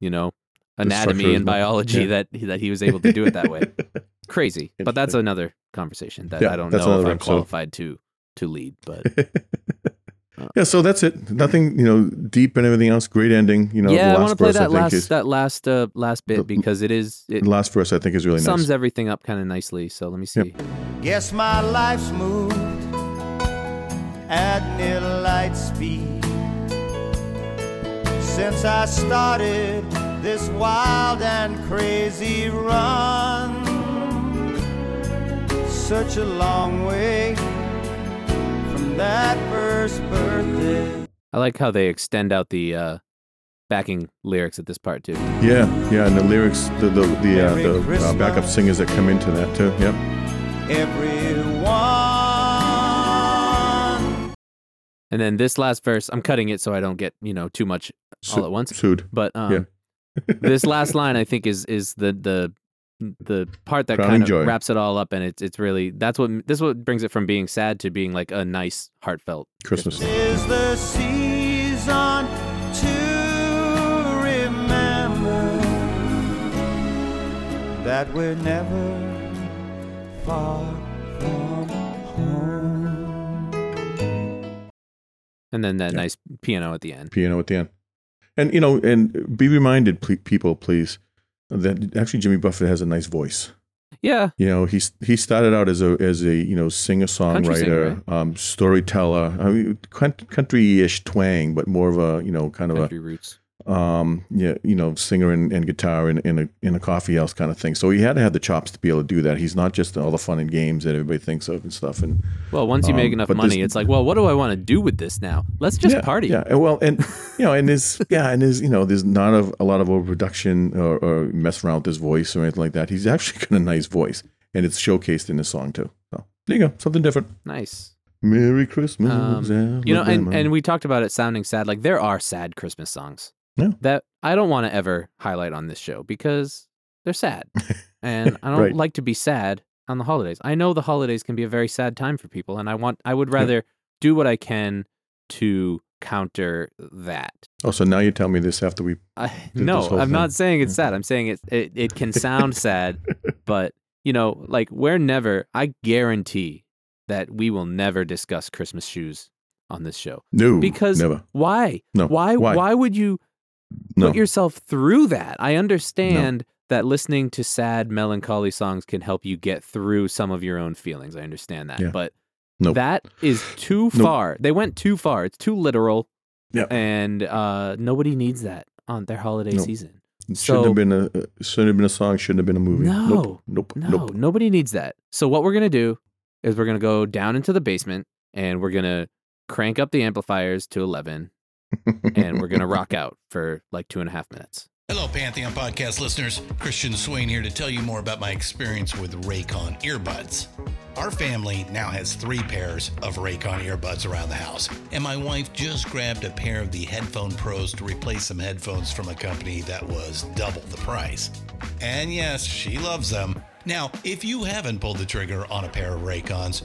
you know, anatomy and biology Yeah. that that he was able to do it that way crazy but that's another conversation that Yeah, i don't know if i'm episode. qualified to to lead but yeah, so that's it. Nothing, you know, deep and everything else. Great ending. You know, yeah the i want to play that last is, that last uh last bit the- because it is it the last verse I think is really nice. sums nice. everything up kind of nicely so let me see Guess my life's moved at near light speed since I started this wild and crazy run. Such a long way from that first birthday. i like how they extend out the uh backing lyrics at this part too Yeah, yeah, and the lyrics, the the the, uh, the uh, backup singers that come into that too. Yep. Everyone. And then this last verse i'm cutting it so i don't get you know too much all at once Sued. but um Yeah. this last line I think is is the the the part that Crowning kind of joy. wraps it all up and it's it's really that's what this is what brings it from being sad to being like a nice heartfelt Christmas. is the season to remember that we're never far from home. And then that Yeah. nice piano at the end. piano at the end. And you know, and be reminded, ple- people, please, that actually Jimmy Buffett has a nice voice. Yeah, You know, he's he started out as a as a you know singer songwriter, um, storyteller, I mean, country ish twang, but more of a you know kind of country roots. Um yeah you know singer and, and guitar in, in a in a coffee house kind of thing. So he had to have the chops to be able to do that. He's not just all the fun and games that everybody thinks of and stuff. And Well, once you make Um, enough money, this- it's like, well, what do I want to do with this now? Let's just yeah, party. Yeah, and well, and you know, and there's yeah, and there's you know, there's not a, a lot of overproduction or, or mess around with his voice or anything like that. He's actually got a nice voice, and it's showcased in the song too. So there you go, something different. Nice. Merry Christmas, Um, You know, and, and we talked about it sounding sad. Like there are sad Christmas songs Yeah. that I don't want to ever highlight on this show because they're sad, and I don't Right. like to be sad on the holidays. I know the holidays can be a very sad time for people, and I want I would rather do what I can to counter that. oh, so now you tell me this after we I, no, I'm not saying it's sad. I'm saying it, it it can sound sad, but you know, like we're never. I guarantee that we will never discuss Christmas shoes on this show. no Because never why? no Why? Why, why would you no put yourself through that? I understand that listening to sad, melancholy songs can help you get through some of your own feelings. I understand that, Yeah. but Nope. that is too Nope. far. They went too far. It's too literal. Yeah. And uh, nobody needs that on their holiday Nope. season. It So- shouldn't have been a uh, shouldn't have been a song. Shouldn't have been a movie. No. Nope. Nope. No, Nope. nobody needs that. So what we're gonna do is we're gonna go down into the basement and we're gonna crank up the amplifiers to eleven and we're gonna rock out for like two and a half minutes. Hello, Pantheon podcast listeners. Christian Swain here to tell you more about my experience with Raycon earbuds. Our family now has three pairs of Raycon earbuds around the house, and my wife just grabbed a pair of the Headphone Pros to replace some headphones from a company that was double the price. And yes, she loves them. Now, if you haven't pulled the trigger on a pair of Raycons,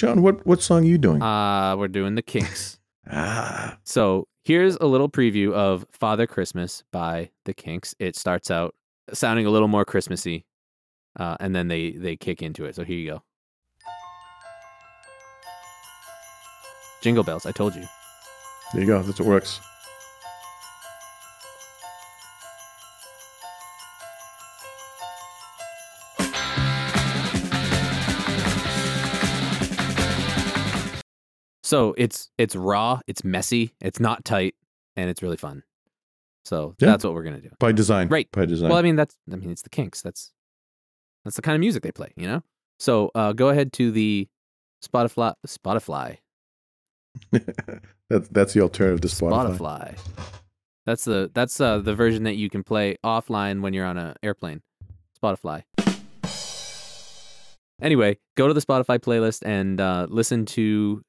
Sean, what what song are you doing? Uh we're doing the Kinks. ah, So here's a little preview of Father Christmas by the Kinks. It starts out sounding a little more Christmassy, uh, and then they they kick into it. So here you go. Jingle bells. I told you. there you go. That's what works. So it's it's raw, it's messy, it's not tight, and it's really fun. So Yeah. that's what we're gonna do. By design. Right. By design. Well, I mean that's I mean it's the Kinks. That's that's the kind of music they play, you know. So uh, go ahead to the Spotify Spotify that's that's the alternative to Spotify. Spotify. That's the that's uh, the version that you can play offline when you're on an airplane. Spotify. Anyway, go to the Spotify playlist and uh, listen to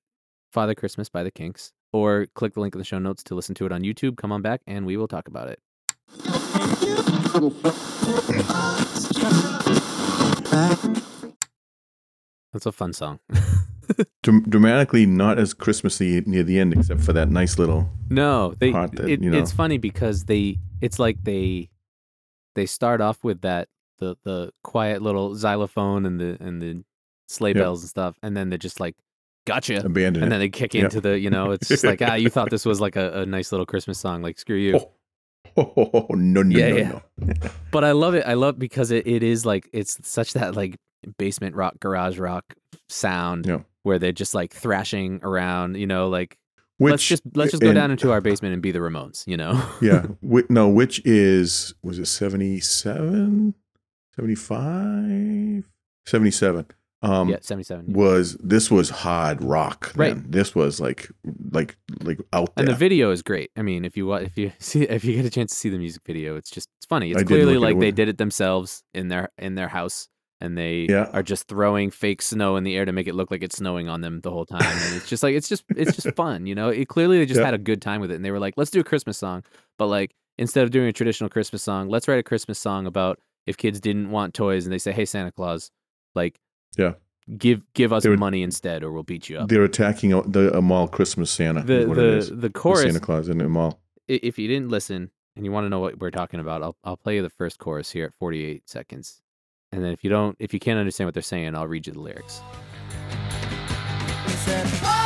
Father Christmas by the Kinks, or click the link in the show notes to listen to it on YouTube. Come on back, and we will talk about it. That's a fun song. Dram- dramatically not as Christmassy near the end, except for that nice little. No, they. part that, it, you know- It's funny because they. It's like they. They start off with that the the quiet little xylophone and the and the sleigh Yep. bells and stuff, and then they're just like, "Gotcha," Abandon and it. then they kick Yep. into the. You know, it's just like, ah, you thought this was like a, a nice little Christmas song. Like, screw you. Oh, oh, no, no, Yeah, no, yeah. no. But I love it. I love because it, it is like it's such that like basement rock, garage rock sound Yeah. where they're just like thrashing around. You know, like Which, let's just let's just go and- down into our basement and be the Ramones. You know. yeah. Whi- no, which is, was it 77? 75? 77. Um, yeah, seventy-seven. yeah. was this was hard rock Right. this was like like like out there And the video is great. I mean, if you if you see if you get a chance to see the music video, it's just it's funny. It's did clearly like it. they did it themselves in their in their house, and they Yeah. are just throwing fake snow in the air to make it look like it's snowing on them the whole time. And it's just like it's just it's just fun, you know. It clearly they just Yeah. had a good time with it, and they were like, let's do a Christmas song, but like instead of doing a traditional Christmas song, let's write a Christmas song about if kids didn't want toys and they say, hey Santa Claus, like Yeah. give give us They were- money instead, or we'll beat you up. they're attacking the a mall christmas santa The is what it is. the the The chorus santa claus in the mall if you didn't listen and you want to know what we're talking about, I'll I'll play you the first chorus here at 48 seconds. And then if you don't if you can't understand what they're saying, I'll read you the lyrics. Oh,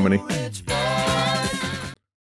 boy.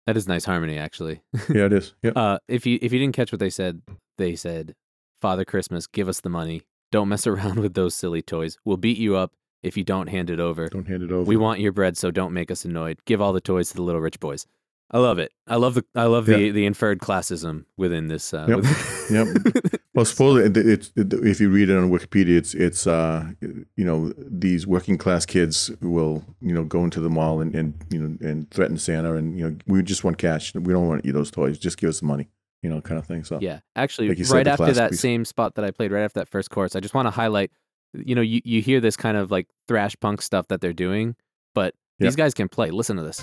That is nice harmony, actually. Yeah, it is. Yep. Uh, if you if you didn't catch what they said, they said, "Father Christmas, give us the money. Don't mess around with those silly toys. We'll beat you up if you don't hand it over. Don't hand it over. We want your bread, so don't make us annoyed. Give all the toys to the little rich boys." I love it. I love the I love the Yeah. the inferred classism within this. Uh, Yep. within- Yep. Well, supposedly, it, it's it, if you read it on Wikipedia, it's it's uh, you know these working class kids will you know go into the mall and, and you know and threaten Santa and you know we just want cash. We don't want to eat those toys. Just give us the money. You know, kind of thing. So Yeah, actually, Like right after that piece. same spot that I played, right after that first course, I just want to highlight. You know, you, you hear this kind of like thrash punk stuff that they're doing, but Yeah. these guys can play. Listen to this.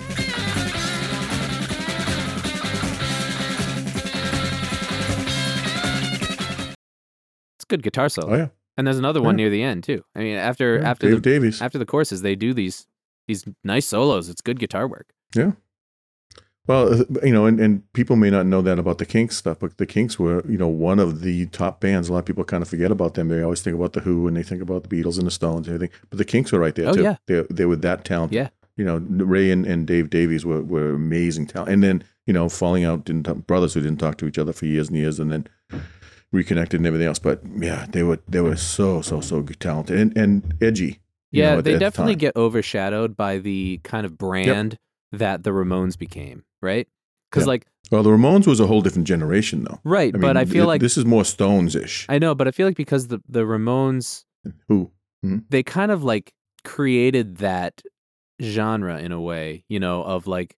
Good guitar solo, oh yeah, and there's another one Yeah. near the end too. I mean, after yeah. after Dave the Davies. after the courses, they do these these nice solos. It's good guitar work. Yeah. Well, uh, you know, and, and people may not know that about the Kinks stuff, but the Kinks were, you know, one of the top bands. A lot of people kind of forget about them. They always think about the Who and they think about the Beatles and the Stones and everything. But the Kinks were right there Oh, too. yeah. They they were that talented. Yeah. You know, Ray and, and Dave Davies were, were amazing talent. And then, you know, falling out, didn't talk, brothers who didn't talk to each other for years and years and then reconnected and everything else. But yeah, they were they were so, so, so talented and, and edgy. Yeah, know, at- they at the definitely time. get overshadowed by the kind of brand that the Ramones became, right? Because Yep. like Well, the Ramones was a whole different generation, though. right, I but I feel like this is more Stones ish. I know, but I feel like because the the Ramones Who? Hmm? they kind of like created that genre in a way, you know, of like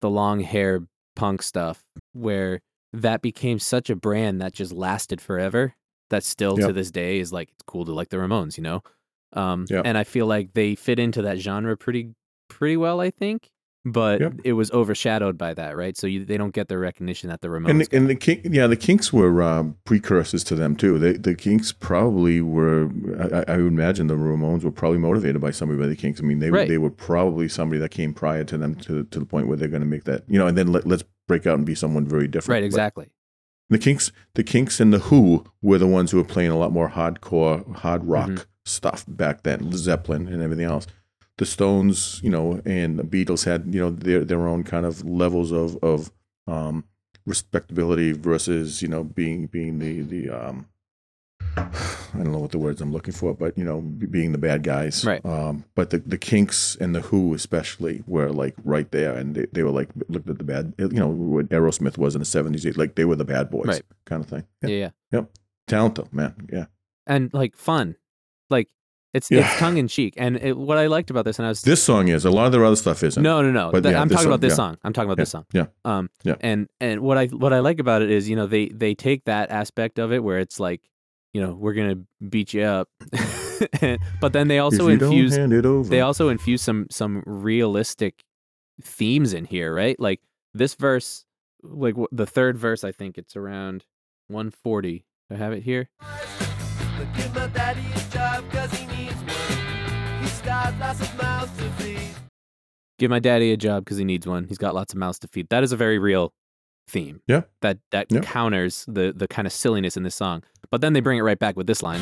the long hair punk stuff where that became such a brand that just lasted forever that still to this day is like it's cool to like the Ramones, you know. Um Yep. and I feel like they fit into that genre pretty pretty well, I think. But Yep. it was overshadowed by that, right? So you, they don't get the recognition that the Ramones. And the, and the King, yeah, the Kinks were um, precursors to them too. They, the Kinks probably were. I, I would imagine the Ramones were probably motivated by somebody by the Kinks. I mean, they Right. they were probably somebody that came prior to them to to the point where they're going to make that. You know, and then let, let's break out and be someone very different. right, But exactly. the Kinks, the Kinks, and the Who were the ones who were playing a lot more hardcore, hard rock Mhm. stuff back then. Zeppelin and everything else. The Stones, you know, and the Beatles had you know their their own kind of levels of of um, respectability versus you know being being the the um, I don't know what the words I'm looking for, but you know, being the bad guys. Right. Um, but the, the Kinks and the Who especially were like right there, and they, they were like looked at the bad, you know, what Aerosmith was in the '70s. Like they were the bad boys, Right. kind of thing. Yeah, yeah. Talent though, man. Yeah. And like fun. Like it's Yeah. it's tongue in cheek. And it, what I liked about this and I was This song is a lot of their other stuff isn't. No, no, no. But Th- yeah, I'm talking song, about this yeah. song. I'm talking about this song. Yeah. Um. Yeah. And and what I what I like about it is you know they they take that aspect of it where it's like you know we're gonna beat you up, but then they also infuse don't hand it over. they also infuse some some realistic themes in here, right? Like this verse, like the third verse, I think it's around 140. I have it here. Give my daddy a job 'cause he needs one. He's got lots of mouths to feed. Give my daddy a job because he needs one. He's got lots of mouths to feed. That is a very real theme. Yeah. That that Yeah. counters the the kind of silliness in this song. But then they bring it right back with this line.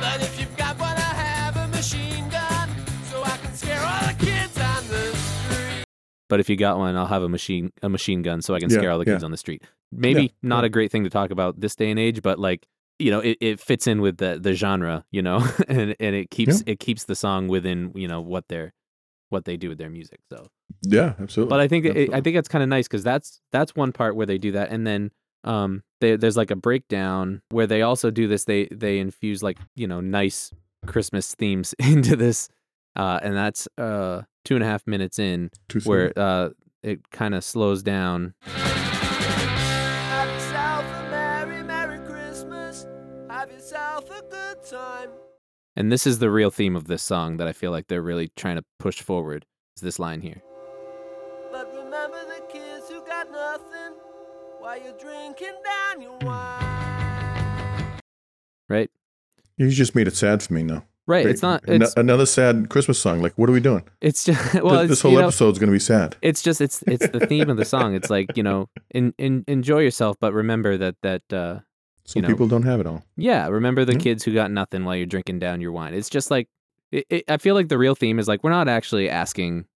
But if you've got one, I have a machine gun. So I can scare all the kids on the street. But if you got one, I'll have a machine a machine gun so I can Yeah, scare all the yeah. kids on the street. Maybe Yeah, not yeah. a great thing to talk about this day and age, but like you know, it, it fits in with the the genre, you know, and and it keeps it keeps the song within you know what they're what they do with their music. So, yeah, absolutely. but I think it, I think that's kind of nice because that's that's one part where they do that, and then um they, there's like a breakdown where they also do this. They they infuse like you know nice Christmas themes into this, uh, and that's uh two and a half minutes in Too soon. where uh it kind of slows down. Have yourself a merry, merry Christmas. Have yourself a good time. And this is the real theme of this song that I feel like they're really trying to push forward. Is this line here? But remember the kids who got nothing while you're drinking down your wine. Right? you just made it sad for me now. Right. It's not. It's another sad Christmas song. Like, what are we doing? it's just well. Th- It's, this whole you episode's going to be sad. it's just it's it's the theme of the song. It's like you know, in, in enjoy yourself, but remember that that uh Some know. people don't have it all. yeah, remember the Yeah. kids who got nothing while you're drinking down your wine. It's just like it, it, I feel like the real theme is like we're not actually asking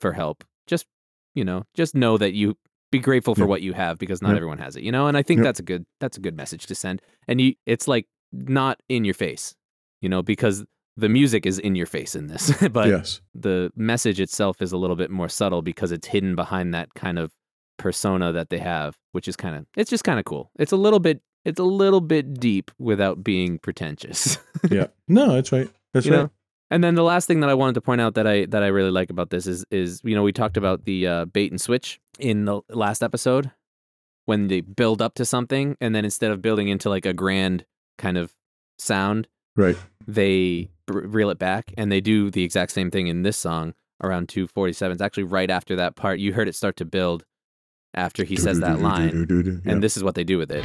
for help. Just you know, just know that you be grateful for Yeah. what you have because not Yeah. everyone has it, you know? And I think Yeah. that's a good that's a good message to send. And you it's like not in your face, you know, because the music is in your face in this, but yes. the message itself is a little bit more subtle because it's hidden behind that kind of persona that they have, which is kind of it's just kind of cool. It's a little bit it's a little bit deep without being pretentious. Yeah. No, that's right. That's you right. know? And then the last thing that I wanted to point out that I that I really like about this is is you know we talked about the uh, bait and switch in the last episode when they build up to something and then instead of building into like a grand kind of sound Right. they reel it back and they do the exact same thing in this song around 247 it's actually right after that part you heard it start to build after he says that line Yeah. and this is what they do with it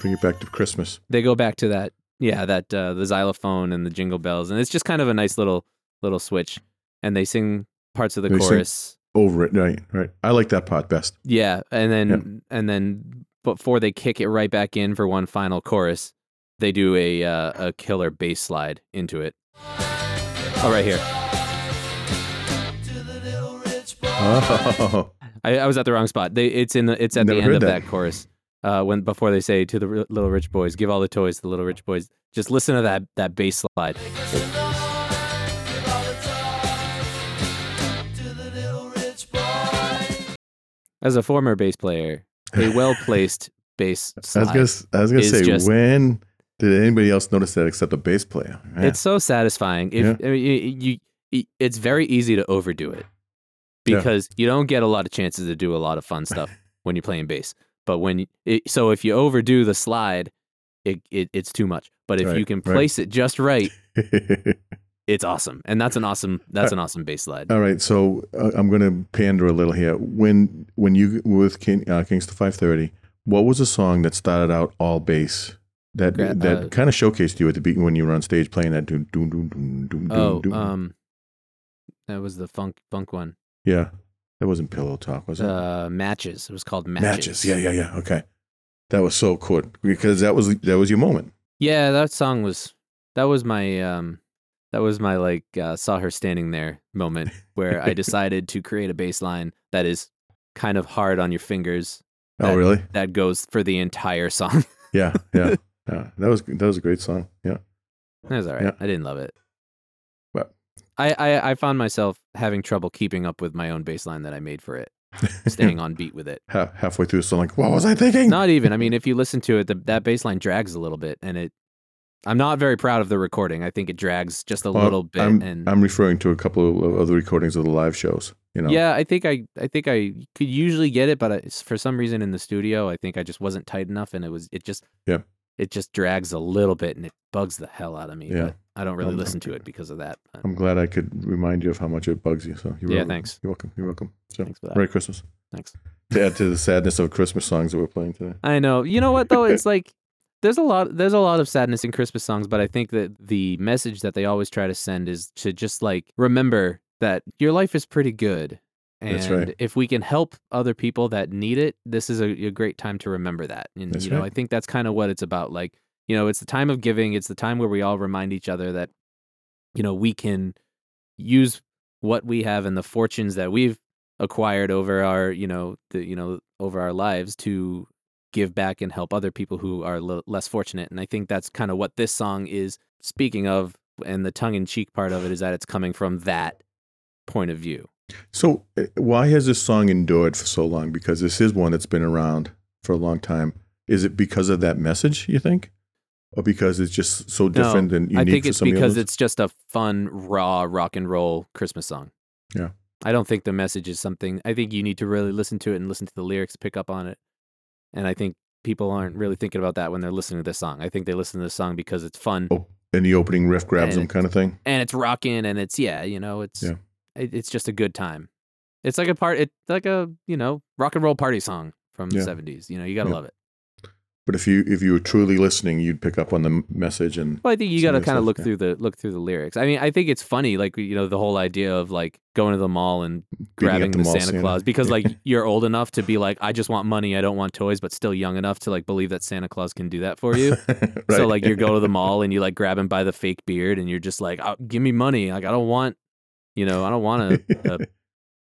Bring it back to Christmas. they go back to that yeah that uh, the xylophone and the jingle bells and it's just kind of a nice little little switch and they sing parts of the They chorus Over it. Right. Right. I like that part best. yeah and then Yeah. and then before they kick it right back in for one final chorus they do a uh, a killer bass slide into it oh right here Oh. I, I was at the wrong spot. They, it's in the, it's at Never the end of that. that. chorus. Uh, when before they say to the ri- little rich boys, give all the toys to the little rich boys. Just listen to that that bass slide. As a former bass player, a well placed bass I was slide. gonna, I was gonna say, just- when did anybody else notice that except a bass player? Yeah. It's so satisfying. If Yeah. I mean, you, you, it's very easy to overdo it Yeah. because you don't get a lot of chances to do a lot of fun stuff when you're playing bass. But when it, so if you overdo the slide, it, it it's too much. But if you Right, can right. place it just right, it's awesome. And that's an awesome that's an awesome bass slide. All right, so uh, I'm going to pander a little here. When when you were with King, uh, Kings to 530, what was a song that started out all bass that Gra- that uh, kind of showcased you at the beginning when you were on stage playing that doom doom doom doom doom Oh, doom? um, that was the funk funk one. yeah, that wasn't Pillow Talk, was it? Uh, matches. It was called matches. matches. Yeah, yeah, yeah. Okay, that was so cool because that was that was your moment. Yeah, that song was that was my um that was my like uh, saw her standing there moment where I decided to create a bass line that is kind of hard on your fingers Oh, really? that goes for the entire song. Yeah, yeah, yeah. That was that was a great song. Yeah. That was all right. Yeah. I didn't love it. I, I I found myself having trouble keeping up with my own bass line that I made for it, staying on beat with it. Ha- halfway through, so like, what was I thinking? Not even. I mean, if you listen to it, the, that bass line drags a little bit, and it. I'm not very proud of the recording. I think it drags just a Well, little bit, I'm, and I'm referring to a couple of other recordings of the live shows. You know. Yeah, I think I I think I could usually get it, but I, for some reason in the studio, I think I just wasn't tight enough, and it was it just Yeah. It just drags a little bit, and it bugs the hell out of me. Yeah. But I don't really Um, listen to it because of that. I'm glad I could remind you of how much it bugs you. So you're Yeah, welcome. thanks. You're welcome. You're welcome. So Thanks for that. Merry Christmas. Thanks. To add to the sadness of Christmas songs that we're playing today. I know. You know what though? It's like there's a lot there's a lot of sadness in Christmas songs, but I think that the message that they always try to send is to just like remember that your life is pretty good. And right. if we can help other people that need it, this is a, a great time to remember that. And That's you know, right. I think that's kind of what it's about. Like, you know, it's the time of giving. It's the time where we all remind each other that, you know, we can use what we have and the fortunes that we've acquired over our, you know, the you know, over our lives to give back and help other people who are l- less fortunate. And I think that's kind of what this song is speaking of. And the tongue in cheek part of it is that it's coming from that point of view. So uh, why has this song endured for so long? Because this is one that's been around for a long time. Is it because of that message? You think, or because it's just so different and unique I think it's because others? it's just a fun, raw rock and roll Christmas song. Yeah. I don't think the message is something. I think you need to really listen to it and listen to the lyrics, pick up on it. And I think people aren't really thinking about that when they're listening to this song. I think they listen to this song because it's fun oh, and the opening riff grabs them, kind of thing. and it's rocking and it's yeah, you know, it's Yeah. It, it's just a good time. It's like a part. It's like a you know rock and roll party song from Yeah. the seventies. You know, you gotta Yeah. love it. But if you if you were truly listening, you'd pick up on the message and Well, I think you got to kind of look yeah. through the look through the lyrics. I mean, I think it's funny, like you know, the whole idea of like going to the mall and beating grabbing the, mall Santa, Claus because like you're old enough to be like, I just want money, I don't want toys, but still young enough to like believe that Santa Claus can do that for you. right. So like you go to the mall and you like grab him by the fake beard and you're just like, oh, give me money, like I don't want, You know, I don't want a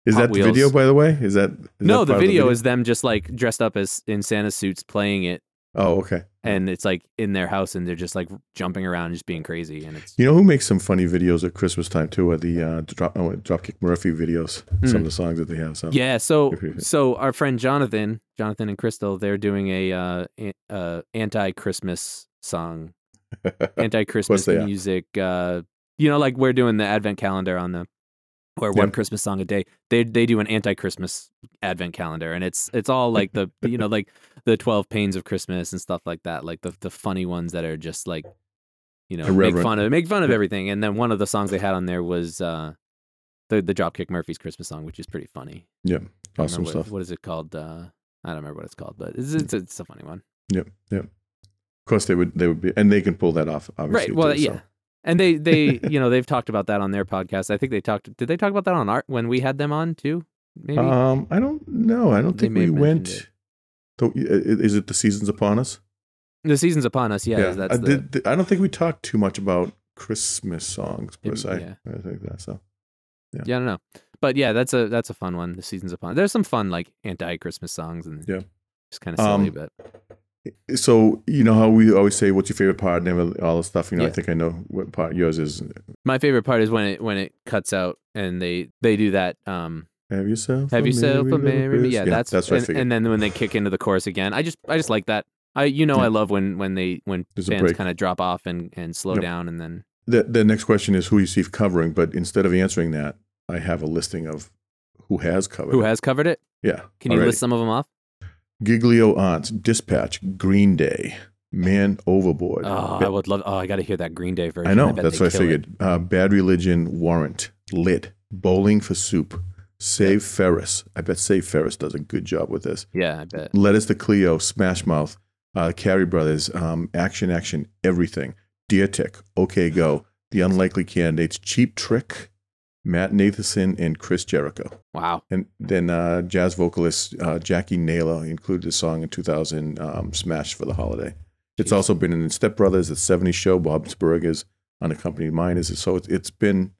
Is Hot that the video, by the way? Is that is no. that The part of video, is them just like dressed up as in Santa suits playing it, Oh, okay. and it's like in their house, and they're just like jumping around, and just being crazy, and it's You know who makes some funny videos at Christmas time too? Are the uh, drop, oh, Dropkick Murphy videos? Some of the songs that they have. So Hmm. yeah. So so our friend Jonathan, Jonathan and Crystal, they're doing a uh, an- uh anti-Christmas song, anti-Christmas music. Uh, you know, like we're doing the Advent calendar on the. Or one Yep. Christmas song a day. They they do an anti-Christmas Advent calendar, and it's it's all like the you know like the twelve pains of Christmas and stuff like that, like the the funny ones that are just like you know make fun of make fun of everything. And then one of the songs they had on there was uh, the the Dropkick Murphys Christmas song, which is pretty funny. yeah, awesome what- stuff. What is it called? Uh, I don't remember what it's called, but it's it's, it's a funny one. Yep, yep. Of course, they would they would be, and they can pull that off. Obviously, right. Well, too, so. Yeah. And they they you know they've talked about that on their podcast. I think they talked. Did they talk about that on art when we had them on too? Maybe. Um, I don't know. I don't They think we went. mentioned So, i- i- is it the seasons upon us? the season's upon us. Yeah. That's I, the, did, I don't think we talked too much about Christmas songs per It- se. yeah. I think that so. yeah. I don't know. But yeah, that's a that's a fun one. The season's upon. Us. There's some fun like anti Christmas songs and Yeah. just kind of silly, Um, but So you know how we always say, "What's your favorite part?" and all this stuff. You know, I think I know what part yours is. my favorite part is when it when it cuts out and they they do that. Um, Have yourself. Have yourself a merry me. Yeah, Christmas. that's that's and, and then when they kick into the chorus again, I just I just like that. I you know Yeah. I love when when they when There's bands kind of drop off and and slow Yep. down and then the the next question is who you see covering, but instead of answering that, I have a listing of who has covered. who has covered it? Yeah. Can you list some of them off? Gigolo Aunts, Dispatch, Green Day, Man Overboard. Oh, I would love. Oh, I got to hear that Green Day version. I know. bet That's what I figured. Uh, Bad Religion, Warrant, Lit, Bowling for Soup, Save Ferris. I bet Save Ferris does a good job with this. Yeah, I bet. Letters to Cleo, Smash Mouth, uh, Cary Brothers, um, Action Action, Everything, Deer Tick, OK Go, The Unlikely Candidates, Cheap Trick, Matt Nathanson, and Chris Jericho. Wow. And then uh, jazz vocalist uh, Jacqui Naylor included a song in 2000, um, Smash for the Holiday. It's also been in Step Brothers, The 70s Show, Bob's Burgers, Unaccompanied Minors. So it's, it's been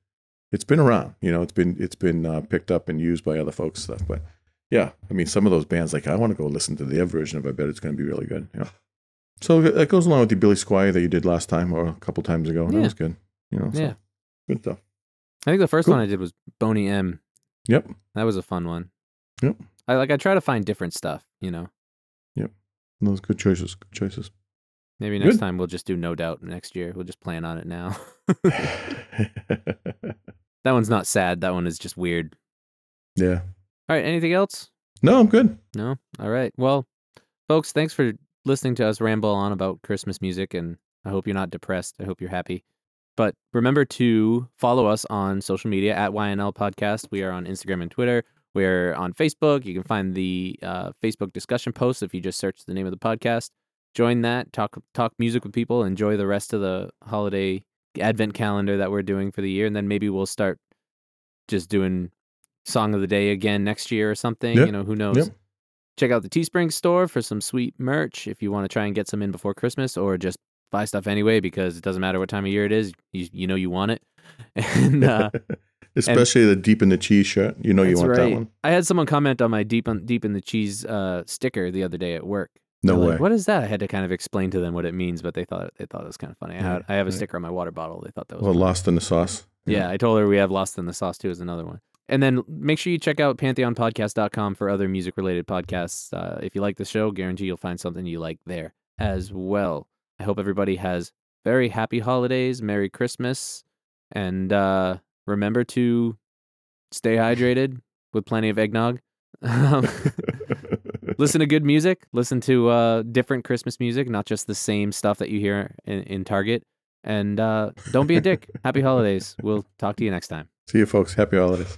it's been around. You know, it's been it's been uh, picked up and used by other folks stuff. But yeah, I mean, some of those bands, like I want to go listen to their version of. I bet it's going to be really good. Yeah. So that goes along with the Billy Squier that you did last time or a couple times ago. That was good. You know, so Yeah. good stuff. I think the first Cool. one I did was Boney M. Yep. That was a fun one. Yep. I like. I try to find different stuff. You know. Yep. Those good choices. Good choices. Maybe next Good. time we'll just do No Doubt next year. We'll just plan on it now. that one's not sad. That one is just weird. yeah. All right. Anything else? No, I'm good. No. All right. Well, folks, thanks for listening to us ramble on about Christmas music, and I hope you're not depressed. I hope you're happy. But remember to follow us on social media at YNL Podcast. We are on Instagram and Twitter. We're on Facebook. You can find the uh, Facebook discussion posts if you just search the name of the podcast. Join that. Talk talk music with people. Enjoy the rest of the holiday advent calendar that we're doing for the year, and then maybe we'll start just doing song of the day again next year or something. Yep. You know, who knows? Yep. Check out the Teespring store for some sweet merch if you want to try and get some in before Christmas, or just buy stuff anyway because it doesn't matter what time of year it is. You you know you want it. And uh, Especially the deep in the cheese shirt. You know you want right. that one. I had someone comment on my deep on deep in the cheese uh, sticker the other day at work. No They're way. like, what is that? I had to kind of explain to them what it means, but they thought they thought it was kind of funny. I, had, I have a right. sticker on my water bottle. They thought that was Well, funny. lost in the sauce. Yeah, I told her we have Lost in the Sauce too is another one. And then make sure you check out pantheonpodcast.com for other music related podcasts. Uh, if you like the show, guarantee you'll find something you like there as well. I hope everybody has very happy holidays, Merry Christmas, and uh, remember to stay hydrated with plenty of eggnog. Um, listen to good music. Listen to uh, different Christmas music, not just the same stuff that you hear in, in Target. And uh, don't be a dick. Happy holidays. We'll talk to you next time. See you, folks. Happy holidays.